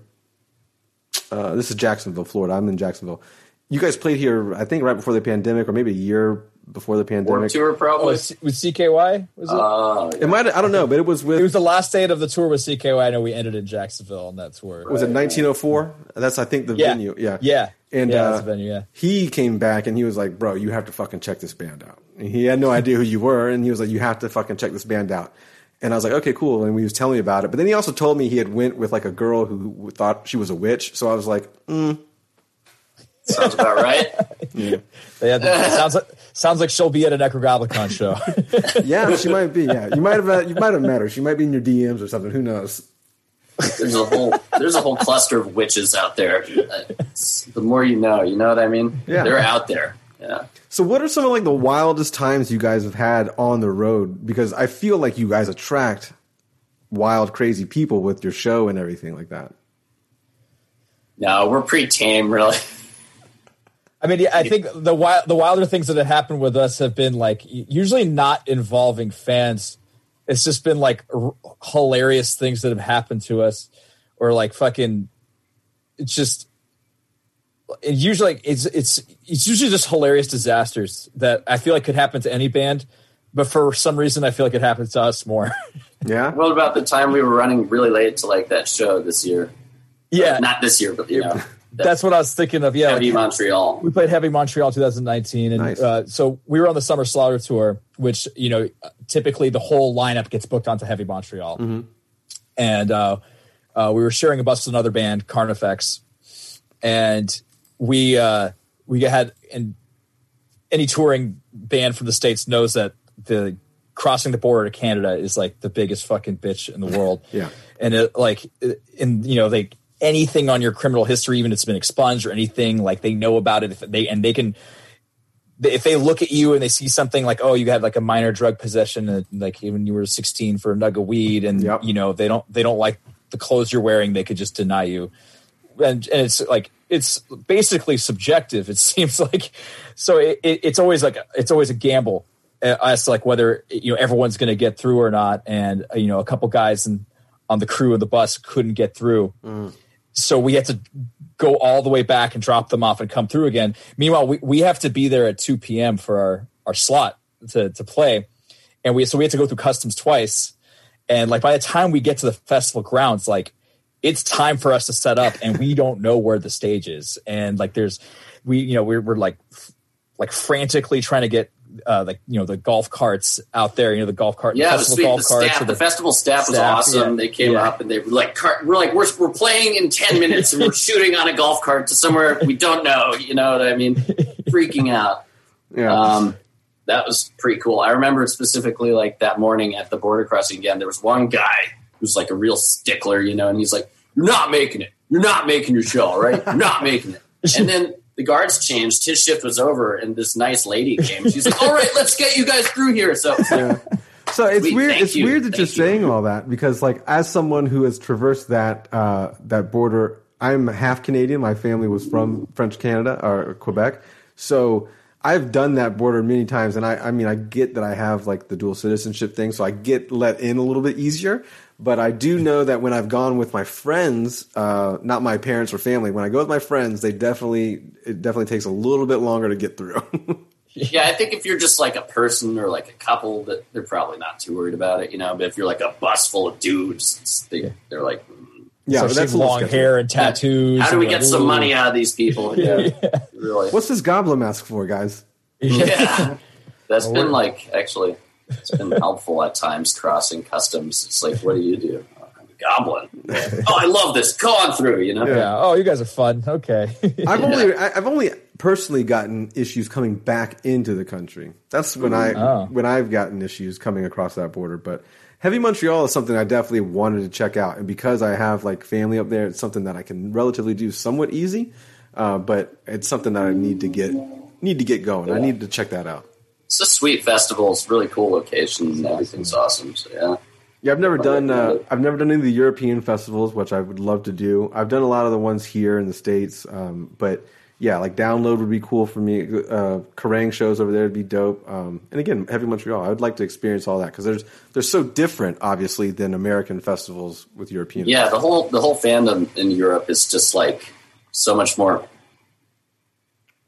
Uh, this is Jacksonville, Florida. I'm in Jacksonville. You guys played here, I think, right before the pandemic, or maybe a year before the Warped pandemic. tour Oh, probably. with, with CKY was it? Oh, It might, I don't know, but it was with. it was the last date of the tour with CKY. I know we ended in Jacksonville on that tour. was it 1904? That's I think the yeah. venue. Yeah, yeah, And yeah, uh, that's the venue. Yeah, he came back and he was like, "Bro, you have to fucking check this band out." And he had no idea who you were, and he was like, "You have to fucking check this band out." And I was like, "Okay, cool." And he was telling me about it, but then he also told me he had went with like a girl who thought she was a witch. So I was like, mm, sounds about right. [LAUGHS] Yeah. had- [LAUGHS] sounds like sounds like she'll be at a Nekrogoblikon show. [LAUGHS] "Yeah, she might be. Yeah, you might have uh, you might have met her. She might be in your DMs or something. Who knows?" There's a whole there's a whole cluster of witches out there. It's- the more you know, you know what I mean? Yeah. They're out there. Yeah. So, what are some of like the wildest times you guys have had on the road? Because I feel like you guys attract wild, crazy people with your show and everything like that. No, we're pretty tame, really. I mean, yeah, I think the wild, the wilder things that have happened with us have been like usually not involving fans. It's just been like r- hilarious things that have happened to us, or like fucking. It's just. It usually it's it's it's usually just hilarious disasters that I feel like could happen to any band, but for some reason I feel like it happens to us more. [LAUGHS] Yeah. What about the time we were running really late to like that show this year? yeah, Not this year, but you know, [LAUGHS] that's what I was thinking of. Yeah, Heavy like- Montreal. we played Heavy Montreal 2019, and Nice. uh, so we were on the Summer Slaughter tour, which you know typically the whole lineup gets booked onto Heavy Montreal, and uh, uh, we were sharing a bus with another band, Carnifex, and we uh, we had and any touring band from the states knows that the crossing the border to Canada is like the biggest fucking bitch in the world. Yeah. And it like and you know they anything on your criminal history even if it's been expunged or anything like they know about it if they and they can if they look at you and they see something like oh you had like a minor drug possession uh, like when you were 16 for a nug of weed and Yep. you know they don't they don't like the clothes you're wearing they could just deny you. And, and it's like it's basically subjective it [LAUGHS] seems like. So it, it, it's always like it's always a gamble uh, as to like whether you know everyone's going to get through or not. And uh, you know a couple guys and on the crew of the bus couldn't get through so we had to go all the way back and drop them off and come through again. Meanwhile we, we have to be there at 2 p.m for our our slot to to play. And we so we had to go through customs twice. And like by the time we get to the festival grounds like it's time for us to set up and we don't know where the stage is. And like there's we you know we're, we're like like frantically trying to get uh like you know the golf carts out there you know the golf cart Yeah, the, festival sweet, golf the carts staff, or the festival staff was staff, awesome. yeah. They came Yeah. up and they were like, car, "We're like, we're we're playing in ten minutes, and we're [LAUGHS] shooting on a golf cart to somewhere we don't know." You know what I mean? Freaking out. Yeah. Um, that was pretty cool. I remember specifically like that morning at the border crossing again. There was one guy who's like a real stickler, you know, and he's like, "You're not making it. You're not making your show, right? You're not making it." [LAUGHS] And then the guards changed. His shift was over, and this nice lady came. She's like, "All right, let's get you guys through here." So yeah. So it's Sweet, weird. It's you, weird that thank you're you. saying all that because, like, as someone who has traversed that uh, that border, I'm half Canadian. My family was from French Canada or Quebec, so I've done that border many times, and I, I mean, I get that I have like the dual citizenship thing, so I get let in a little bit easier. But I do know that when I've gone with my friends, uh, not my parents or family, when I go with my friends, they definitely it definitely takes a little bit longer to get through. [LAUGHS] Yeah, I think if you're just like a person or like a couple, that they're probably not too worried about it, you know. But if you're like a bus full of dudes, they, they're like, mm, yeah, so but that's a she little long sketchy. hair and tattoos. how do we and get like, some money out of these people? [LAUGHS] Yeah, really. What's this goblin mask for, guys? Yeah, [LAUGHS] that's been like actually, it's been helpful at times crossing customs. It's like, what do you do? I'm a goblin. oh, I love this. Go on through. You know. Yeah. Oh, you guys are fun. Okay. [LAUGHS] I've only I- I've only personally gotten issues coming back into the country. That's when I Oh. when I've gotten issues coming across that border. But Heavy Montreal is something I definitely wanted to check out, and because I have like family up there, it's something that I can relatively do somewhat easy. Uh, but it's something that I need to get need to get going. I need to check that out. It's a sweet festival. It's a really cool location and everything's awesome. So yeah. Yeah, I've never done uh, I've never done any of the European festivals, which I would love to do. I've done a lot of the ones here in the states, um, but yeah, like download would be cool for me. Uh, Kerrang shows over there would be dope. Um, and again, Heavy Montreal, I would like to experience all that because there's they're so different, obviously, than American festivals with European. Yeah, the whole the whole fandom in Europe is just like so much more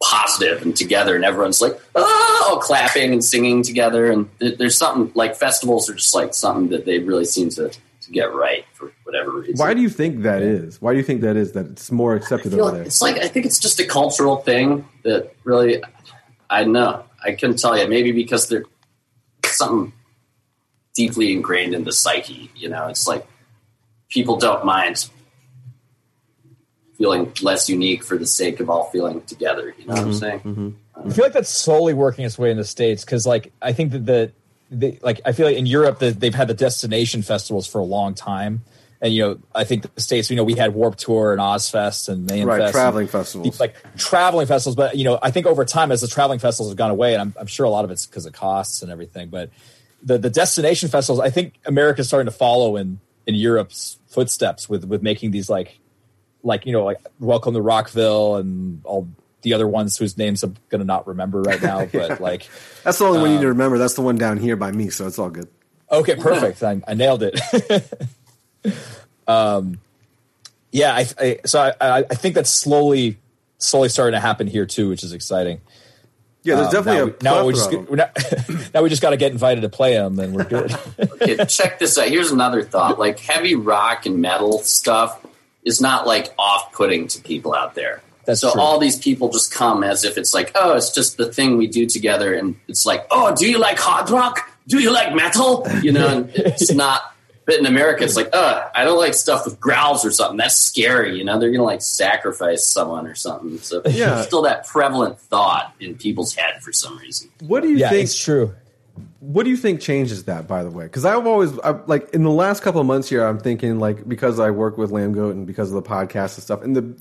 positive and together, and everyone's like oh, clapping and singing together. And there's something like festivals are just like something that they really seem to, to get right for whatever reason. Why do you think that is? Why do you think that is? That it's more accepted over like- there. It's like I think it's just a cultural thing that really I know. I couldn't tell you. Maybe because they're something deeply ingrained in the psyche. You know, it's like people don't mind feeling less unique for the sake of all feeling together. You know what I'm mm-hmm. saying? Mm-hmm. Uh, I feel like that's slowly working its way in the states because, like, I think that the, the like I feel like in Europe that they've had the destination festivals for a long time, and you know I think the states you know we had Warp Tour and Ozzfest and Mayhem Right, Fest traveling festivals. these, like traveling festivals. But you know I think over time as the traveling festivals have gone away, and I'm, I'm sure a lot of it's because of costs and everything, but the the destination festivals, I think America's starting to follow in in Europe's footsteps with with making these like like you know like Welcome to Rockville and all the other ones whose names I'm gonna not remember right now, [LAUGHS] but like That's the only one you need Um, to remember. That's the one down here by me, so it's all good. okay, perfect. I, I nailed it. [LAUGHS] um, yeah, I, I so I, I I think that's slowly slowly starting to happen here too, which is exciting. Yeah, there's Um, definitely now, a we, now we just of now, [LAUGHS] now we just got to get invited to play them, and we're good. Okay, check this out. Here's another thought. Like heavy rock and metal stuff is not like off-putting to people out there. That's so true. all these people just come as if it's like, oh, it's just the thing we do together, and it's like, oh, do you like hard rock? Do you like metal? You know, and it's [LAUGHS] not. But in America, it's like, oh, I don't like stuff with growls or something. That's scary. You know, they're gonna like sacrifice someone or something. So Yeah. there's still that prevalent thought in people's head for some reason. What do you yeah, think? it's true. What do you think changes that, by the way? Because I've always, I, like, in the last couple of months here, I'm thinking, like, because I work with Lambgoat and because of the podcast and stuff, and the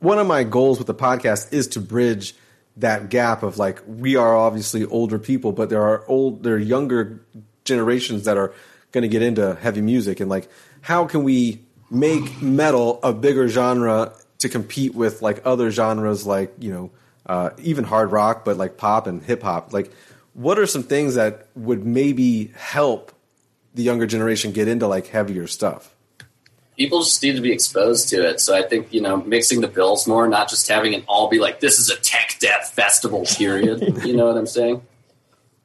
one of my goals with the podcast is to bridge that gap of like we are obviously older people, but there are old, there are younger generations that are going to get into heavy music, and like, how can we make metal a bigger genre to compete with like other genres, like you know, uh, even hard rock, but like pop and hip hop, like what are some things that would maybe help the younger generation get into like heavier stuff? people just need to be exposed to it. So I think you know mixing the bills more, not just having it all be like this is a tech death festival. Period. [LAUGHS] you know what I'm saying?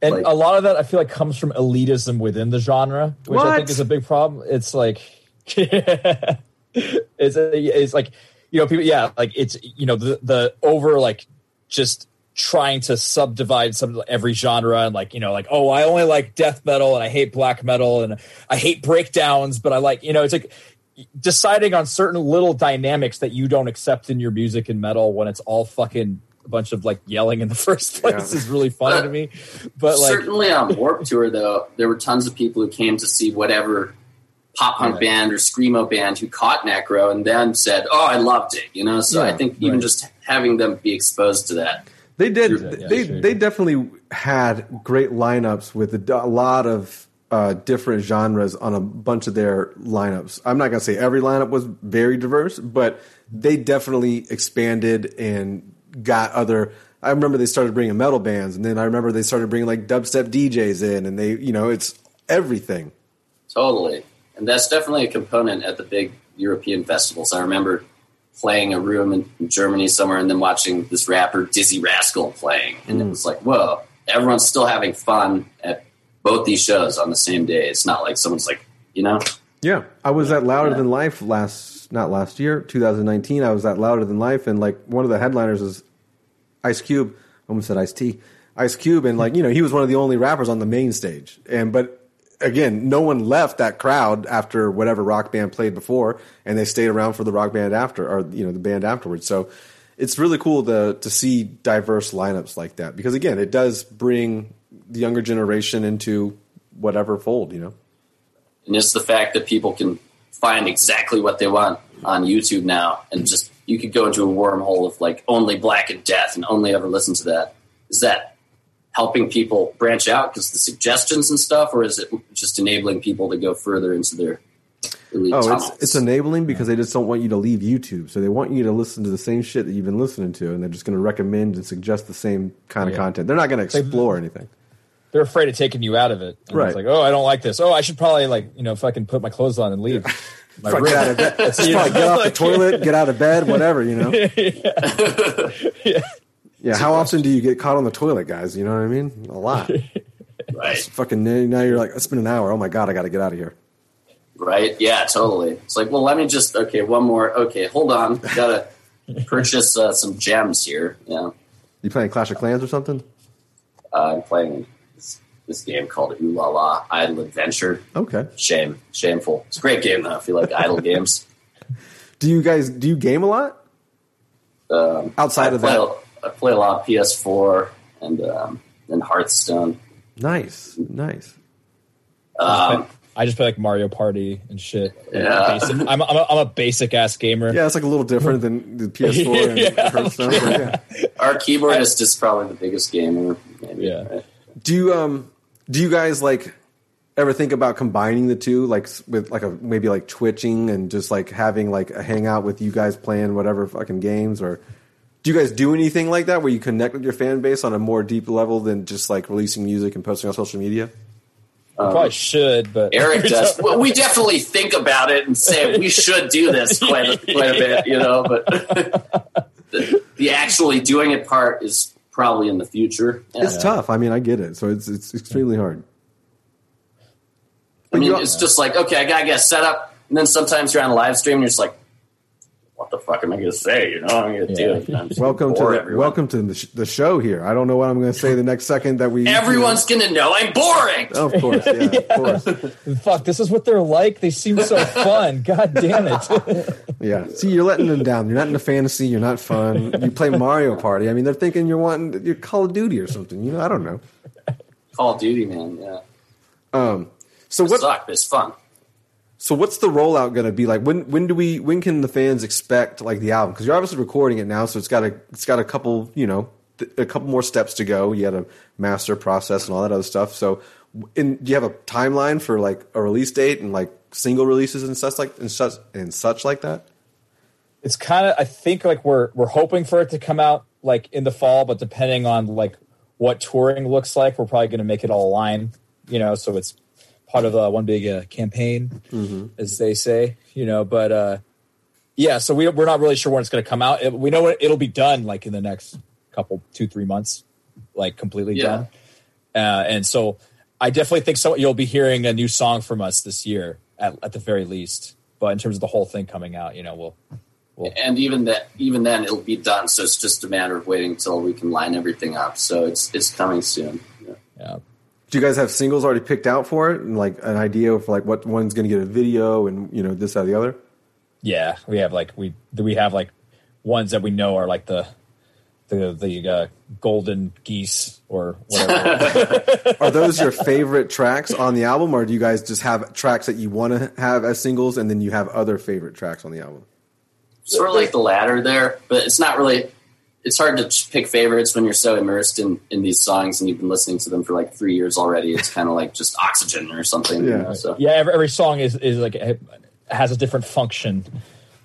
And Like- a lot of that I feel like comes from elitism within the genre, which I think is a big problem. It's like [LAUGHS] it's a, it's like you know people yeah like it's you know the the over like just trying to subdivide some every genre and like you know like oh I only like death metal and I hate black metal and I hate breakdowns but I like you know it's like deciding on certain little dynamics that you don't accept in your music and metal when it's all fucking a bunch of like yelling in the [LAUGHS] first place Yeah. is really funny to me but like Certainly on Warp Tour, though, there were tons of people who came to see whatever pop punk Right. band or screamo band who caught Necro and then said, "Oh, I loved it." You know, so Yeah, I think even right. just having them be exposed to that. They did. Yeah, they sure. they definitely had great lineups with a, a lot of uh, different genres on a bunch of their lineups. I'm not gonna say every lineup was very diverse, but they definitely expanded and got other. I remember they started bringing metal bands, and then I remember they started bringing like dubstep DJs in, and they, you know, it's everything. Totally. And that's definitely a component at the big European festivals. I remember playing a room in, Germany somewhere and then watching this rapper Dizzee Rascal playing. And it mm. was like, whoa, everyone's still having fun at both these shows on the same day. It's not like someone's like, you know, Yeah, I was at Louder Than Life last, not last year, 2019. I was at Louder Than Life, and like one of the headliners is Ice Cube. I almost said Ice T. Ice Cube, and like you know, he was one of the only rappers on the main stage. And but again, no one left that crowd after whatever rock band played before, and they stayed around for the rock band after, or you know, the band afterwards. So it's really cool to to see diverse lineups like that because again, it does bring the younger generation into whatever fold, you know. and it's the fact that people can find exactly what they want on YouTube now, and just you could go into a wormhole of like only Black and Death and only ever listen to that. Is that helping people branch out because the suggestions and stuff, or is it just enabling people to go further into their elite Oh, it's, it's enabling because they just don't want you to leave YouTube. So they want you to listen to the same shit that you've been listening to, and they're just going to recommend and suggest the same kind of content. They're not going to explore anything. They're afraid of taking you out of it. And Right. It's like, oh, I don't like this. Oh, I should probably like you know if I can put my clothes on and leave. [LAUGHS] My Fuck, room. get out of bed. [LAUGHS] Just probably get off the [LAUGHS] toilet, get out of bed, whatever, you know? yeah. How often do you get caught on the toilet, guys? You know what I mean? A lot. [LAUGHS] right, Fucking now you're like, it's been an hour. Oh my God, I got to get out of here. right, yeah, totally. It's like, well, let me just okay, one more. Okay, hold on, gotta [LAUGHS] purchase uh, some gems here. Yeah, You playing Clash of Clans or something? uh, I'm playing this, this game called Ooh La La Idle Adventure. Okay. Shame, shameful. It's a great game though. If you like idle [LAUGHS] games. Do you guys, do you game a lot? Um, Outside I of play, that. I play a lot of PS4 and um, and Hearthstone. Nice. Nice. Um, I just play like Mario Party and shit. Yeah. Basic. I'm, I'm, a, I'm a basic ass gamer. Yeah, it's like a little different than the [LAUGHS] PS4 and Yeah. Hearthstone. but yeah. [LAUGHS] our keyboardist is just probably the biggest gamer. Maybe. Yeah. right? Do you um do you guys like ever think about combining the two like with like a maybe like twitching and just like having like a hangout with you guys playing whatever fucking games or do you guys do anything like that where you connect with your fan base on a more deep level than just like releasing music and posting on social media? I um, probably should, but Eric [LAUGHS] does. Well, we definitely think about it and say we should do this [LAUGHS] quite a, quite a bit, you know. But [LAUGHS] the, the actually doing it part is probably in the future. Yeah. It's tough. I mean, I get it. So it's it's extremely hard. I mean, it's just like okay, I gotta get set up, and then sometimes you're on a live stream and you're just like, "What the fuck am I gonna say?" You know, I'm gonna do it. I'm Welcome to the, everyone. welcome to the, sh- the show here. I don't know what I'm going to say the next second that we [LAUGHS] Everyone's gonna know I'm boring. Of course, yeah, of [LAUGHS] course. fuck, this is what they're like. They seem so fun. [LAUGHS] God damn it. Yeah. See, you're letting them down. You're not into fantasy. You're not fun. You play Mario Party. I mean, they're thinking you're wanting your Call of Duty or something. You know, I don't know. Call of Duty, man. Yeah, Um. So what? what? suck. but It's fun. So what's the rollout going to be like? When when do we? When can the fans expect like the album? Because you're obviously recording it now, so it's got a it's got a couple you know th- a couple more steps to go. You got a master process and all that other stuff. So, in, do you have a timeline for like a release date and like single releases and such like and such and such like that? it's kind of I think like we're we're hoping for it to come out like in the fall, but depending on like what touring looks like, we're probably going to make it all align. You know, so it's part of uh, one big uh, campaign, as they say. You know, but uh, yeah, so we we're not really sure when it's going to come out. It, we know it, it'll be done like in the next couple two three months, like completely Yeah. done. Uh, and so I definitely think so. You'll be hearing a new song from us this year at, at the very least. But in terms of the whole thing coming out, you know, we'll and even that even then it'll be done so it's just a matter of waiting until we can line everything up so it's it's coming soon yeah. yeah. Do you guys have singles already picked out for it and like an idea of like what one's going to get a video and you know this that or the other? Yeah, we have like we we have like ones that we know are like the the the uh, golden geese or whatever. [LAUGHS] Are those your favorite tracks on the album, or do you guys just have tracks that you want to have as singles, and then you have other favorite tracks on the album? sort of like the latter there but it's not really it's hard to pick favorites when you're so immersed in in these songs and you've been listening to them for like three years already it's kind of like just oxygen or something you Yeah. know, so yeah, every, every song is is like has a different function,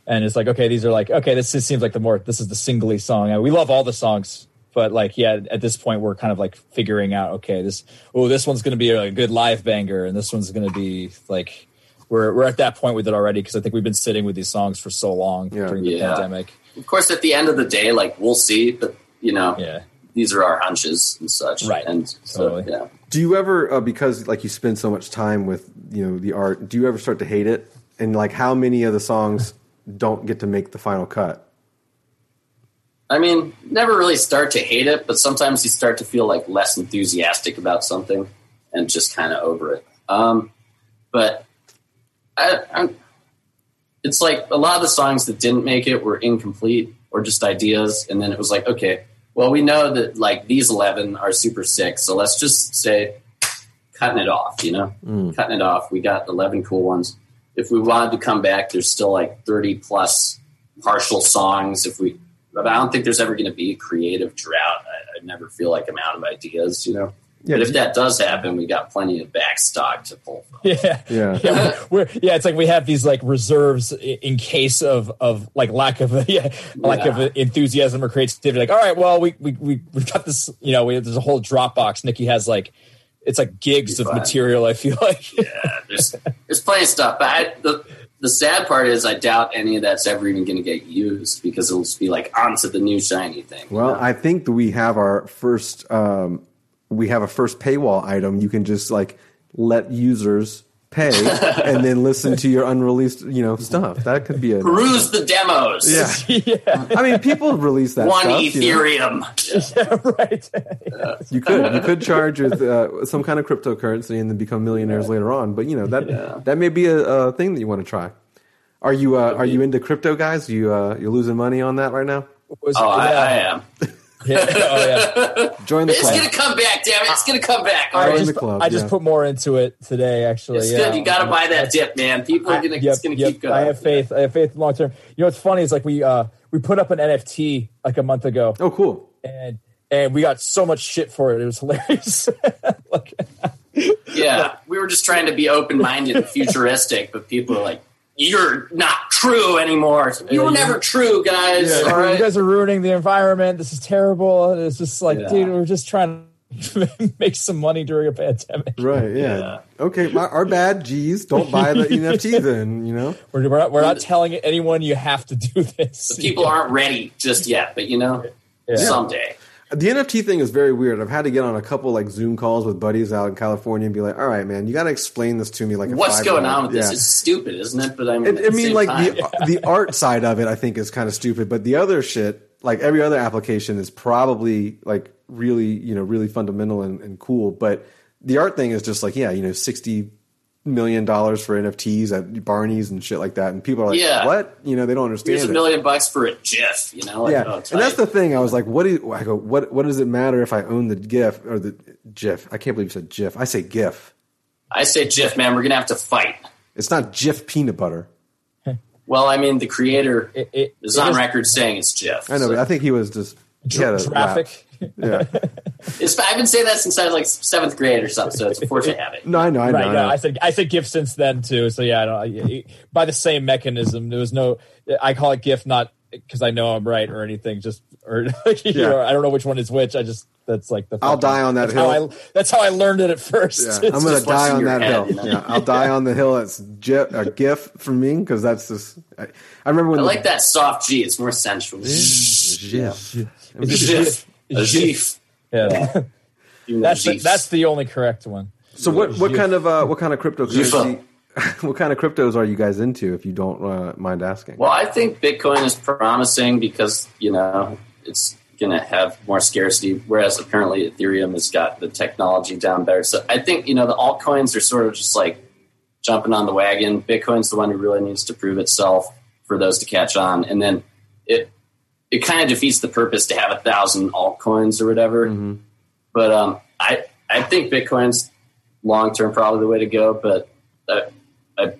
and it's like okay, these are like okay, this, this seems like the more this is the singly song. And we love all the songs but like yeah, at this point we're kind of like figuring out okay, this oh this one's going to be a good live banger, and this one's going to be like we're we're at that point with it already because I think we've been sitting with these songs for so long Yeah. during the Yeah. pandemic. Of course, at the end of the day, like we'll see, but you know, Yeah, these are our hunches and such. Right. And so, Totally. yeah. Do you ever, uh, because like you spend so much time with you know the art, do you ever start to hate it? And like, how many of the songs don't get to make the final cut? I mean, never really start to hate it, but sometimes you start to feel like less enthusiastic about something and just kind of over it. Um, but I, I'm, it's like a lot of the songs that didn't make it were incomplete or just ideas, and then it was like, okay, well, we know that like these eleven are super sick, so let's just say cutting it off. You know, mm. cutting it off. We got eleven cool ones. If we wanted to come back, there's still like thirty plus partial songs. If we, but I don't think there's ever going to be a creative drought. I, I never feel like I'm out of ideas. You know. Yeah, but if that does happen, we got plenty of back stock to pull from. yeah, Yeah. yeah. We're, yeah, it's like we have these like reserves in case of of like lack of [LAUGHS] yeah, lack Yeah. of enthusiasm or creativity. Like, all right, well, we we we we've got this. You know, we, there's a whole Dropbox. Nicky has like it's like gigs of material. I feel [LAUGHS] like Yeah, there's there's plenty of stuff. But I, the the sad part is, I doubt any of that's ever even going to get used because it'll just be like onto the new shiny thing. you Well, know? I think we have our first. Um, we have a first paywall item. You can just like let users pay [LAUGHS] and then listen to your unreleased, you know, stuff. That could be a. peruse the demos. Yeah. [LAUGHS] yeah, I mean, people release that One stuff. you know. Ethereum. [LAUGHS] right. You could you could charge with uh, some kind of cryptocurrency and then become millionaires later on. But you know that Yeah. that may be a, a thing that you want to try. Are you uh, are you into crypto, guys? You uh, you losing money on that right now? Was- Oh, I. I am. Yeah. [LAUGHS] Oh, yeah. Join the It's club. gonna come back, damn it! It's gonna come back. All I Join right, just, the club, I just yeah. put more into it today. Actually, it's yeah. good. You got to buy that dip, man. People are gonna. Yep, it's gonna yep. keep going. I have faith. I have faith long term. You know what's funny is like we uh we put up an NFT like a month ago, Oh, cool. and and we got so much shit for it. It was hilarious. [LAUGHS] like, Yeah, [LAUGHS] we were just trying to be open minded and futuristic, but people are like, "You're not true anymore. You were never true, guys." Yeah. All you guys are ruining the environment. This is terrible. It's just like, Yeah. dude, we're just trying to [LAUGHS] make some money during a pandemic. Right. Yeah. Yeah. Okay. My, our bad. Geez, don't buy the [LAUGHS] NFT then. You know. We're, we're, not, we're not telling anyone you have to do this. People aren't ready just yet, but you know, Yeah. someday. The NFT thing is very weird. I've had to get on a couple like Zoom calls with buddies out in California and be like, "All right, man, you got to explain this to me." Like, a What's going on with this? Yeah. It's stupid, isn't it? But I mean, It, I mean, like time, the [LAUGHS] the art side of it, I think is kind of stupid, but the other shit, like every other application, is probably like really, you know, really fundamental and, and cool. But the art thing is just like, yeah, you know, sixty million dollars for NFTs at Barney's and shit like that, and people are like, Yeah. what? You know, they don't understand. here's a it. million bucks for a GIF. You know, like, yeah, oh, and that's the thing. I was like, what do you, I go? What what does it matter if I own the GIF or the GIF? I can't believe you said GIF. I say GIF. I say GIF, man. We're gonna have to fight. It's not GIF peanut butter. Well, I mean, the creator It, it, is it on is record saying it's GIF. I know. so- but I think he was just he had a traffic. Rap. Yeah. [LAUGHS] It's, I've been saying that since I was like seventh grade or something. So it's unfortunate I have it. No, I know. I know. Right, I yeah, know. I said I said GIF since then too. So yeah, I don't, by the same mechanism. There was no. I call it GIF not because I know I'm right or anything. Just or [LAUGHS] Yeah. know, I don't know which one is which. I just that's like the. I'll fucking- die on that that's how hill. I, that's how I learned it at first. Yeah, [LAUGHS] I'm gonna die on that your hill. you know? Yeah, I'll die on the hill. It's GIF, a GIF from me because that's just. I, I remember when I the, like that soft G. It's more sensual. GIF. GIF. A GIF. [LAUGHS] Yeah, that's the, that's the only correct one. So what what kind of uh, what kind of GIF. cryptocurrency? [LAUGHS] what kind of cryptos are you guys into? If you don't uh, mind asking. Well, I think Bitcoin is promising because you know it's going to have more scarcity, whereas apparently Ethereum has got the technology down better. So I think you know the altcoins are sort of just like jumping on the wagon. Bitcoin's the one who really needs to prove itself for those to catch on, and then it it kind of defeats the purpose to have a thousand altcoins or whatever. But um, I I think Bitcoin's long term probably the way to go, but. Uh, I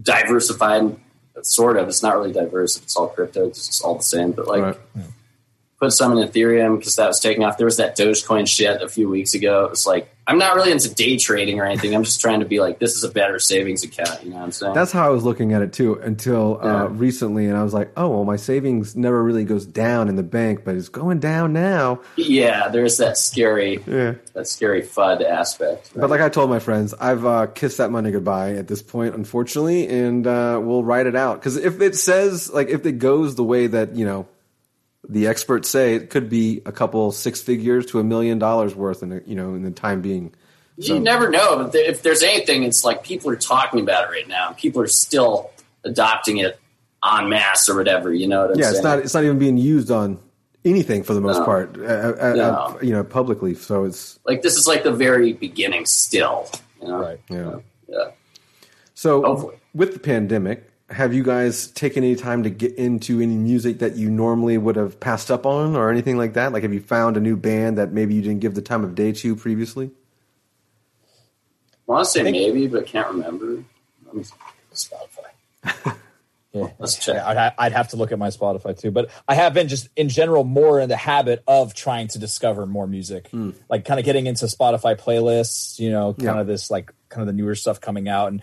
diversified sort of it's not really diverse if it's all crypto it's just all the same but like Right. Put some in Ethereum because that was taking off. There was that Dogecoin shit a few weeks ago. It was like I'm not really into day trading or anything. I'm just trying to be like this is a better savings account. You know what I'm saying? That's how I was looking at it too until uh, recently, and I was like, oh well, my savings never really goes down in the bank, but it's going down now. yeah, there's that scary Yeah. that scary FUD aspect. But like I told my friends, I've uh, kissed that money goodbye at this point, unfortunately, and uh, we'll write it out. Because if it says, like, if it goes the way that you know the experts say, it could be a couple six figures to a million dollars worth, in you know, in the time being. You never know, if there's anything, it's like people are talking about it right now. and People are still adopting it en masse or whatever. You know what I'm Yeah, saying? it's not. It's not even being used on anything for the most No. part, uh, uh, No. uh, you know, publicly. So it's like this is like the very beginning still. You know? Right. yeah. Yeah. So Hopefully. with the pandemic, have you guys taken any time to get into any music that you normally would have passed up on or anything like that? Like have you found a new band that maybe you didn't give the time of day to previously? I want to say think- maybe, but can't remember. Let me Spotify. [LAUGHS] Yeah. Let's check. I'd, ha- I'd have to look at my Spotify too, but I have been just in general more in the habit of trying to discover more music, hmm. like kind of getting into Spotify playlists. You know, kind Yeah. of this like kind of the newer stuff coming out, and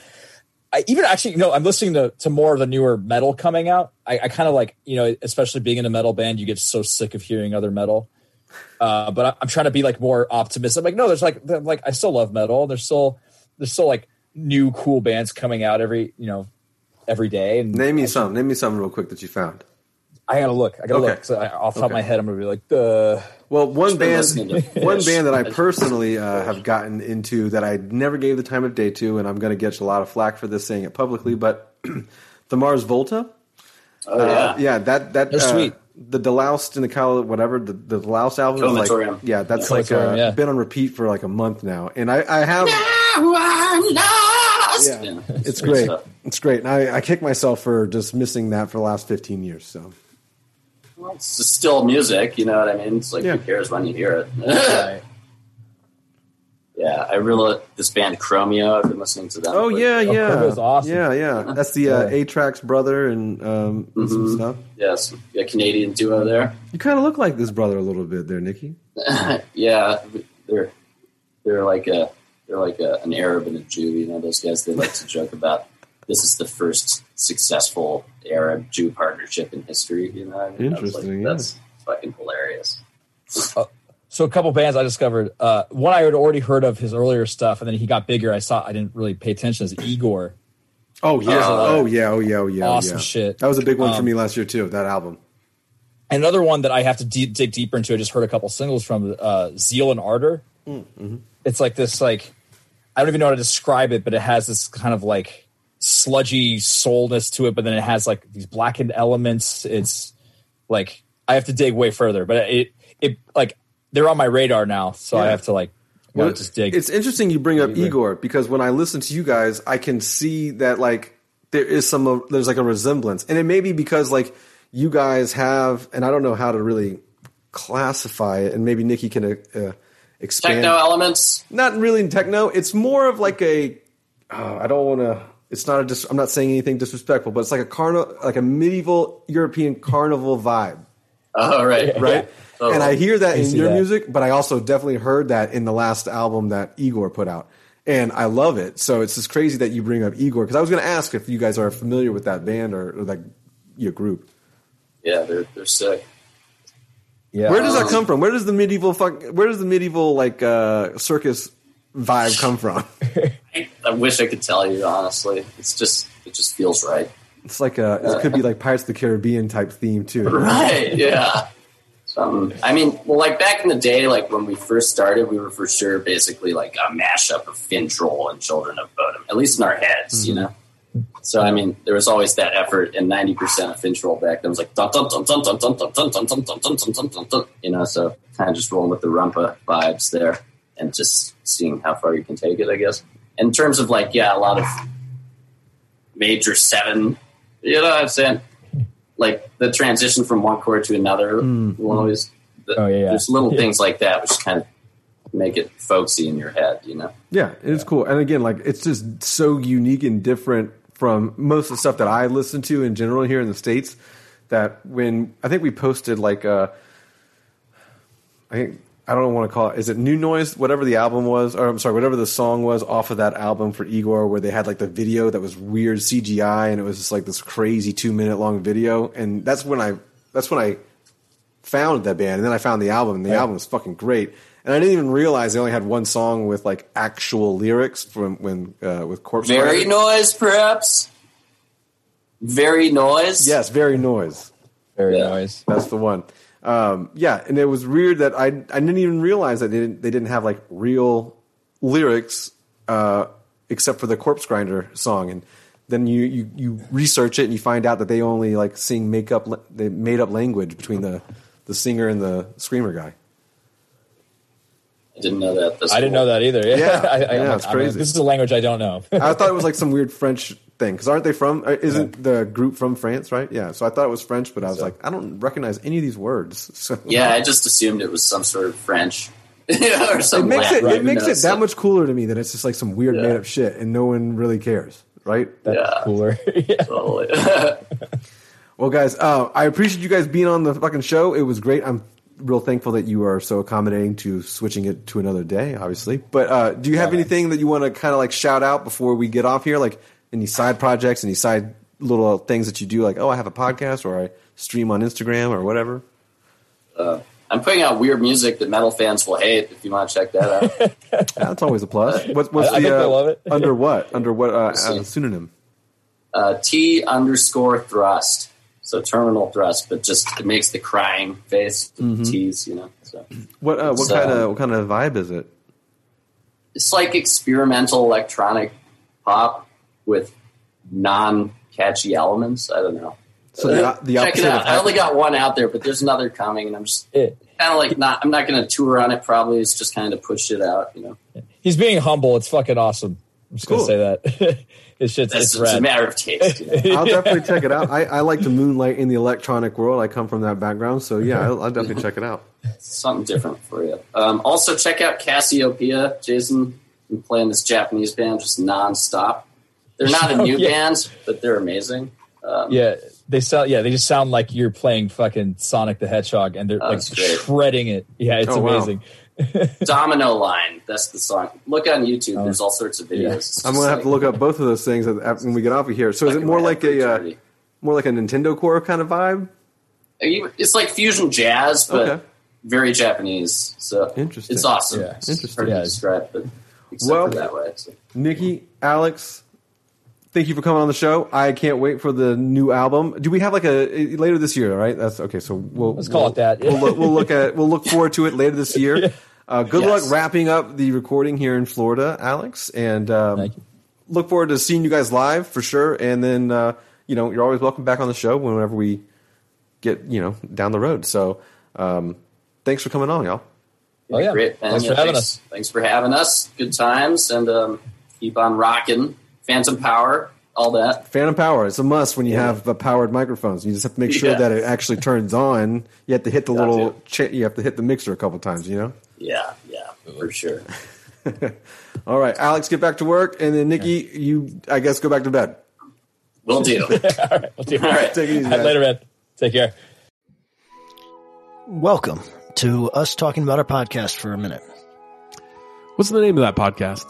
I even actually, you know, I'm listening to to more of the newer metal coming out. I, I kind of like, you know, especially being in a metal band, you get so sick of hearing other metal. Uh, but I, I'm trying to be like more optimistic. I'm like, no, there's like, like I still love metal. There's still, there's still like new cool bands coming out every, you know, every day. And Name me some. Name me some real quick that you found. I gotta look. I gotta Okay. look. So I, off the top of my head, I'm gonna be like, the Well, one band, [LAUGHS] one band that I personally uh, have gotten into that I never gave the time of day to, and I'm going to get a lot of flack for this saying it publicly, but [CLEARS THROAT] the Mars Volta. Oh yeah. Uh, yeah, that that They're uh, sweet. The Deloused and the Cal whatever the the Deloused album is like yeah that's Yeah. like uh, yeah. been on repeat for like a month now, and I I have yeah, Yeah. it's Good great stuff. it's great, and I I kick myself for just missing that for the last 15 years. So Well, it's just still music, you know what I mean? It's like Yeah. who cares when you hear it? [LAUGHS] yeah, I really this band Chromeo. I've been listening to them. oh for- yeah yeah Chromeo's awesome. yeah yeah [LAUGHS] that's the uh, Yeah. A-Trak's brother and um and some stuff. yes, a Canadian duo there. You kind of look like this brother a little bit there, Nicky. [LAUGHS] yeah, they're they're like a they're like a, an Arab and a Jew. You know, those guys. They like to joke about this is the first successful Arab Jew partnership in history. You know, I mean? Interesting, Like, yeah. That's fucking hilarious. So a couple bands I discovered. Uh, one I had already heard of his earlier stuff, and then he got bigger. I saw. I didn't really pay attention. Is Igor? Oh yeah, Uh, oh yeah, oh yeah, oh yeah, oh, awesome yeah. shit. That was a big one for Um, me last year too. That album. Another one that I have to de- dig deeper into. I just heard a couple singles from uh, Zeal and Ardor. It's like this, like I don't even know how to describe it, but it has this kind of like sludgy soulness to it. But then it has like these blackened elements. It's like I have to dig way further, but it it like they're on my radar now, so I have to like Well, well, just dig. It's interesting you bring up Igorrr. Igorrr because when I listen to you guys, I can see that like there is some there's like a resemblance, and it may be because like you guys have, and I don't know how to really classify it, and maybe Nicky can uh, uh, expand. Techno elements. Not really in techno. It's more of like a. Uh, I don't want to. It's not a. Dis, I'm not saying anything disrespectful, but it's like a carnival, like a medieval European carnival vibe Oh right, right? Oh. And I hear that I in your that. music, but I also definitely heard that in the last album that Igorrr put out. And I love it. So it's just crazy that you bring up Igorrr because I was going to ask if you guys are familiar with that band or, or that your group. Yeah, they're they're sick. yeah. Where does that come from? Where does the medieval fuck? Where does the medieval like uh, circus vibe come from? [LAUGHS] I, wish I could tell you honestly. It's just it just feels right. It's like a. It could be like Pirates of the Caribbean type theme too. Right. Yeah. Something. I mean, well, like back in the day, like when we first started, we were for sure basically like a mashup of Finntroll and Children of Bodom, at least in our heads, you know. So I mean, there was always that effort, and ninety percent of Finntroll back then was like dun dun dun dun dun dun dun dun dun dun dun dun dun dun dun, you know. So kind of just rolling with the humppa vibes there, and just seeing how far you can take it, I guess. In terms of like, yeah, a lot of major seven, you know what I'm saying? Like the transition from one chord to another will always. Oh, yeah, yeah. There's little Yeah. things like that which kind of make it folksy in your head, you know. Yeah, it's cool. And again, like it's just so unique and different from most of the stuff that I listen to in general here in the states. That when I think we posted like uh, I think I don't want to call it. Is it New Noise? Whatever the album was, or I'm sorry, whatever the song was off of that album for Igorrr, where they had like the video that was weird CGI, and it was just like this crazy two minute long video, and that's when I that's when I found that band, and then I found the album, and the album was fucking great. And I didn't even realize they only had one song with like actual lyrics from when uh, with Corpse. Very Bride. noise, perhaps. Very noise. Yes, very noise. Very Yeah. nice. That's the one. Um, yeah, and it was weird that I I didn't even realize that they didn't, they didn't have like real lyrics uh, except for the Corpsegrinder song, and then you, you you research it and you find out that they only like sing make up la- they made up language between the the singer and the screamer guy. I didn't know that. I didn't know that either. Yeah, [LAUGHS] Yeah, I, I, yeah, I'm it's like, I'm- crazy. this is a language I don't know. I thought it was like some weird French thing because aren't they from? uh, Isn't the group from France? Right? Yeah. So I thought it was French, but I was like, I don't recognize any of these words. [LAUGHS] So Yeah, I just assumed it was some sort of French. [LAUGHS] or it makes it Latin, it makes you know, it that much cooler to me that it's just like some weird Yeah. made up shit and no one really cares, right? That's Yeah. cooler. [LAUGHS] yeah. Totally. Well, guys, uh, I appreciate you guys being on the fucking show. It was great. I'm real thankful that you are so accommodating to switching it to another day, obviously. But uh, do you have anything that you want to kind of like shout out before we get off here? Like any side projects, any side little things that you do? Like, oh, I have a podcast or I stream on Instagram or whatever. I'm putting out weird music that metal fans will hate. If you want to check that out, [LAUGHS] Yeah, that's always a plus. What's, what's I- I the think uh, they'll love it. under what under what uh, uh, pseudonym? uh, T underscore thrust. So terminal thrust, but just it makes the crying face with Mm-hmm. the T's, you know. So What uh, what So- kind of what kind of vibe is it? it's like experimental electronic pop with non-catchy elements. I don't know. So the, the Check it out. I only got one out there, but there's another coming, and I'm just kind of like not. I'm not going to tour on it. Probably it's just kind of push it out. You know, He's being humble. It's fucking awesome. I'm just Cool. gonna say that. it's just it's, it's it's a matter of taste. You know? [LAUGHS] I'll definitely check it out. I, I like to moonlight in the electronic world. I come from that background, so yeah, I'll, I'll definitely check it out. something different for you. Um, also, check out Casiopea. Jason been playing this Japanese band just nonstop. They're not a new Yeah. band, but they're amazing. Um, Yeah, they sound. Yeah, they just sound like you're playing fucking Sonic the Hedgehog, and they're Oh, like shredding it. Yeah, it's Oh, wow. amazing. [LAUGHS] Domino Line. That's the song. Look on YouTube. Oh. There's all sorts of videos. Yeah. I'm gonna have like to look up both of those things when we get off of here. So is it more like a uh, more like a Nintendo Core kind of vibe? It's like fusion jazz, but Okay. very Japanese. So Interesting. It's awesome. Yeah. It's Interesting. hard to Yeah. describe, but except Well- for that way. So. Nicky, Alex, thank you for coming on the show. I can't wait for the new album. Do we have like a later this year? Right? That's okay. So we'll Let's call we'll- it that. We'll, look, we'll look at we'll look forward to it later this [LAUGHS] year. Uh, good Yes. luck wrapping up the recording here in Florida, Alex, and um, Thank you. look forward to seeing you guys live for sure. And then uh, you know you're always welcome back on the show whenever we get you know down the road. So um, thanks for coming on, y'all. Oh, yeah. Great. man. Thanks Yeah, for having thanks, us. Thanks for having us. Good times and um, keep on rocking. Phantom Power, all that. Phantom power. It's a must when you have uh, powered microphones. You just have to make sure Yeah. that it actually turns on. You have to hit the Got little. Cha- you have to hit the mixer a couple times. You know. Yeah, yeah, for sure. [LAUGHS] All right, Alex, get back to work, and then Nicky, you I guess go back to bed. We'll do. [LAUGHS] All right, we'll do. All right. Take it easy, guys. later, man. Take care. Welcome to us talking about our podcast for a minute. What's the name of that podcast?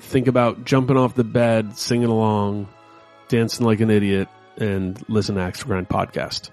Think about jumping off the bed, singing along, dancing like an idiot, and listen to Axe Grind podcast.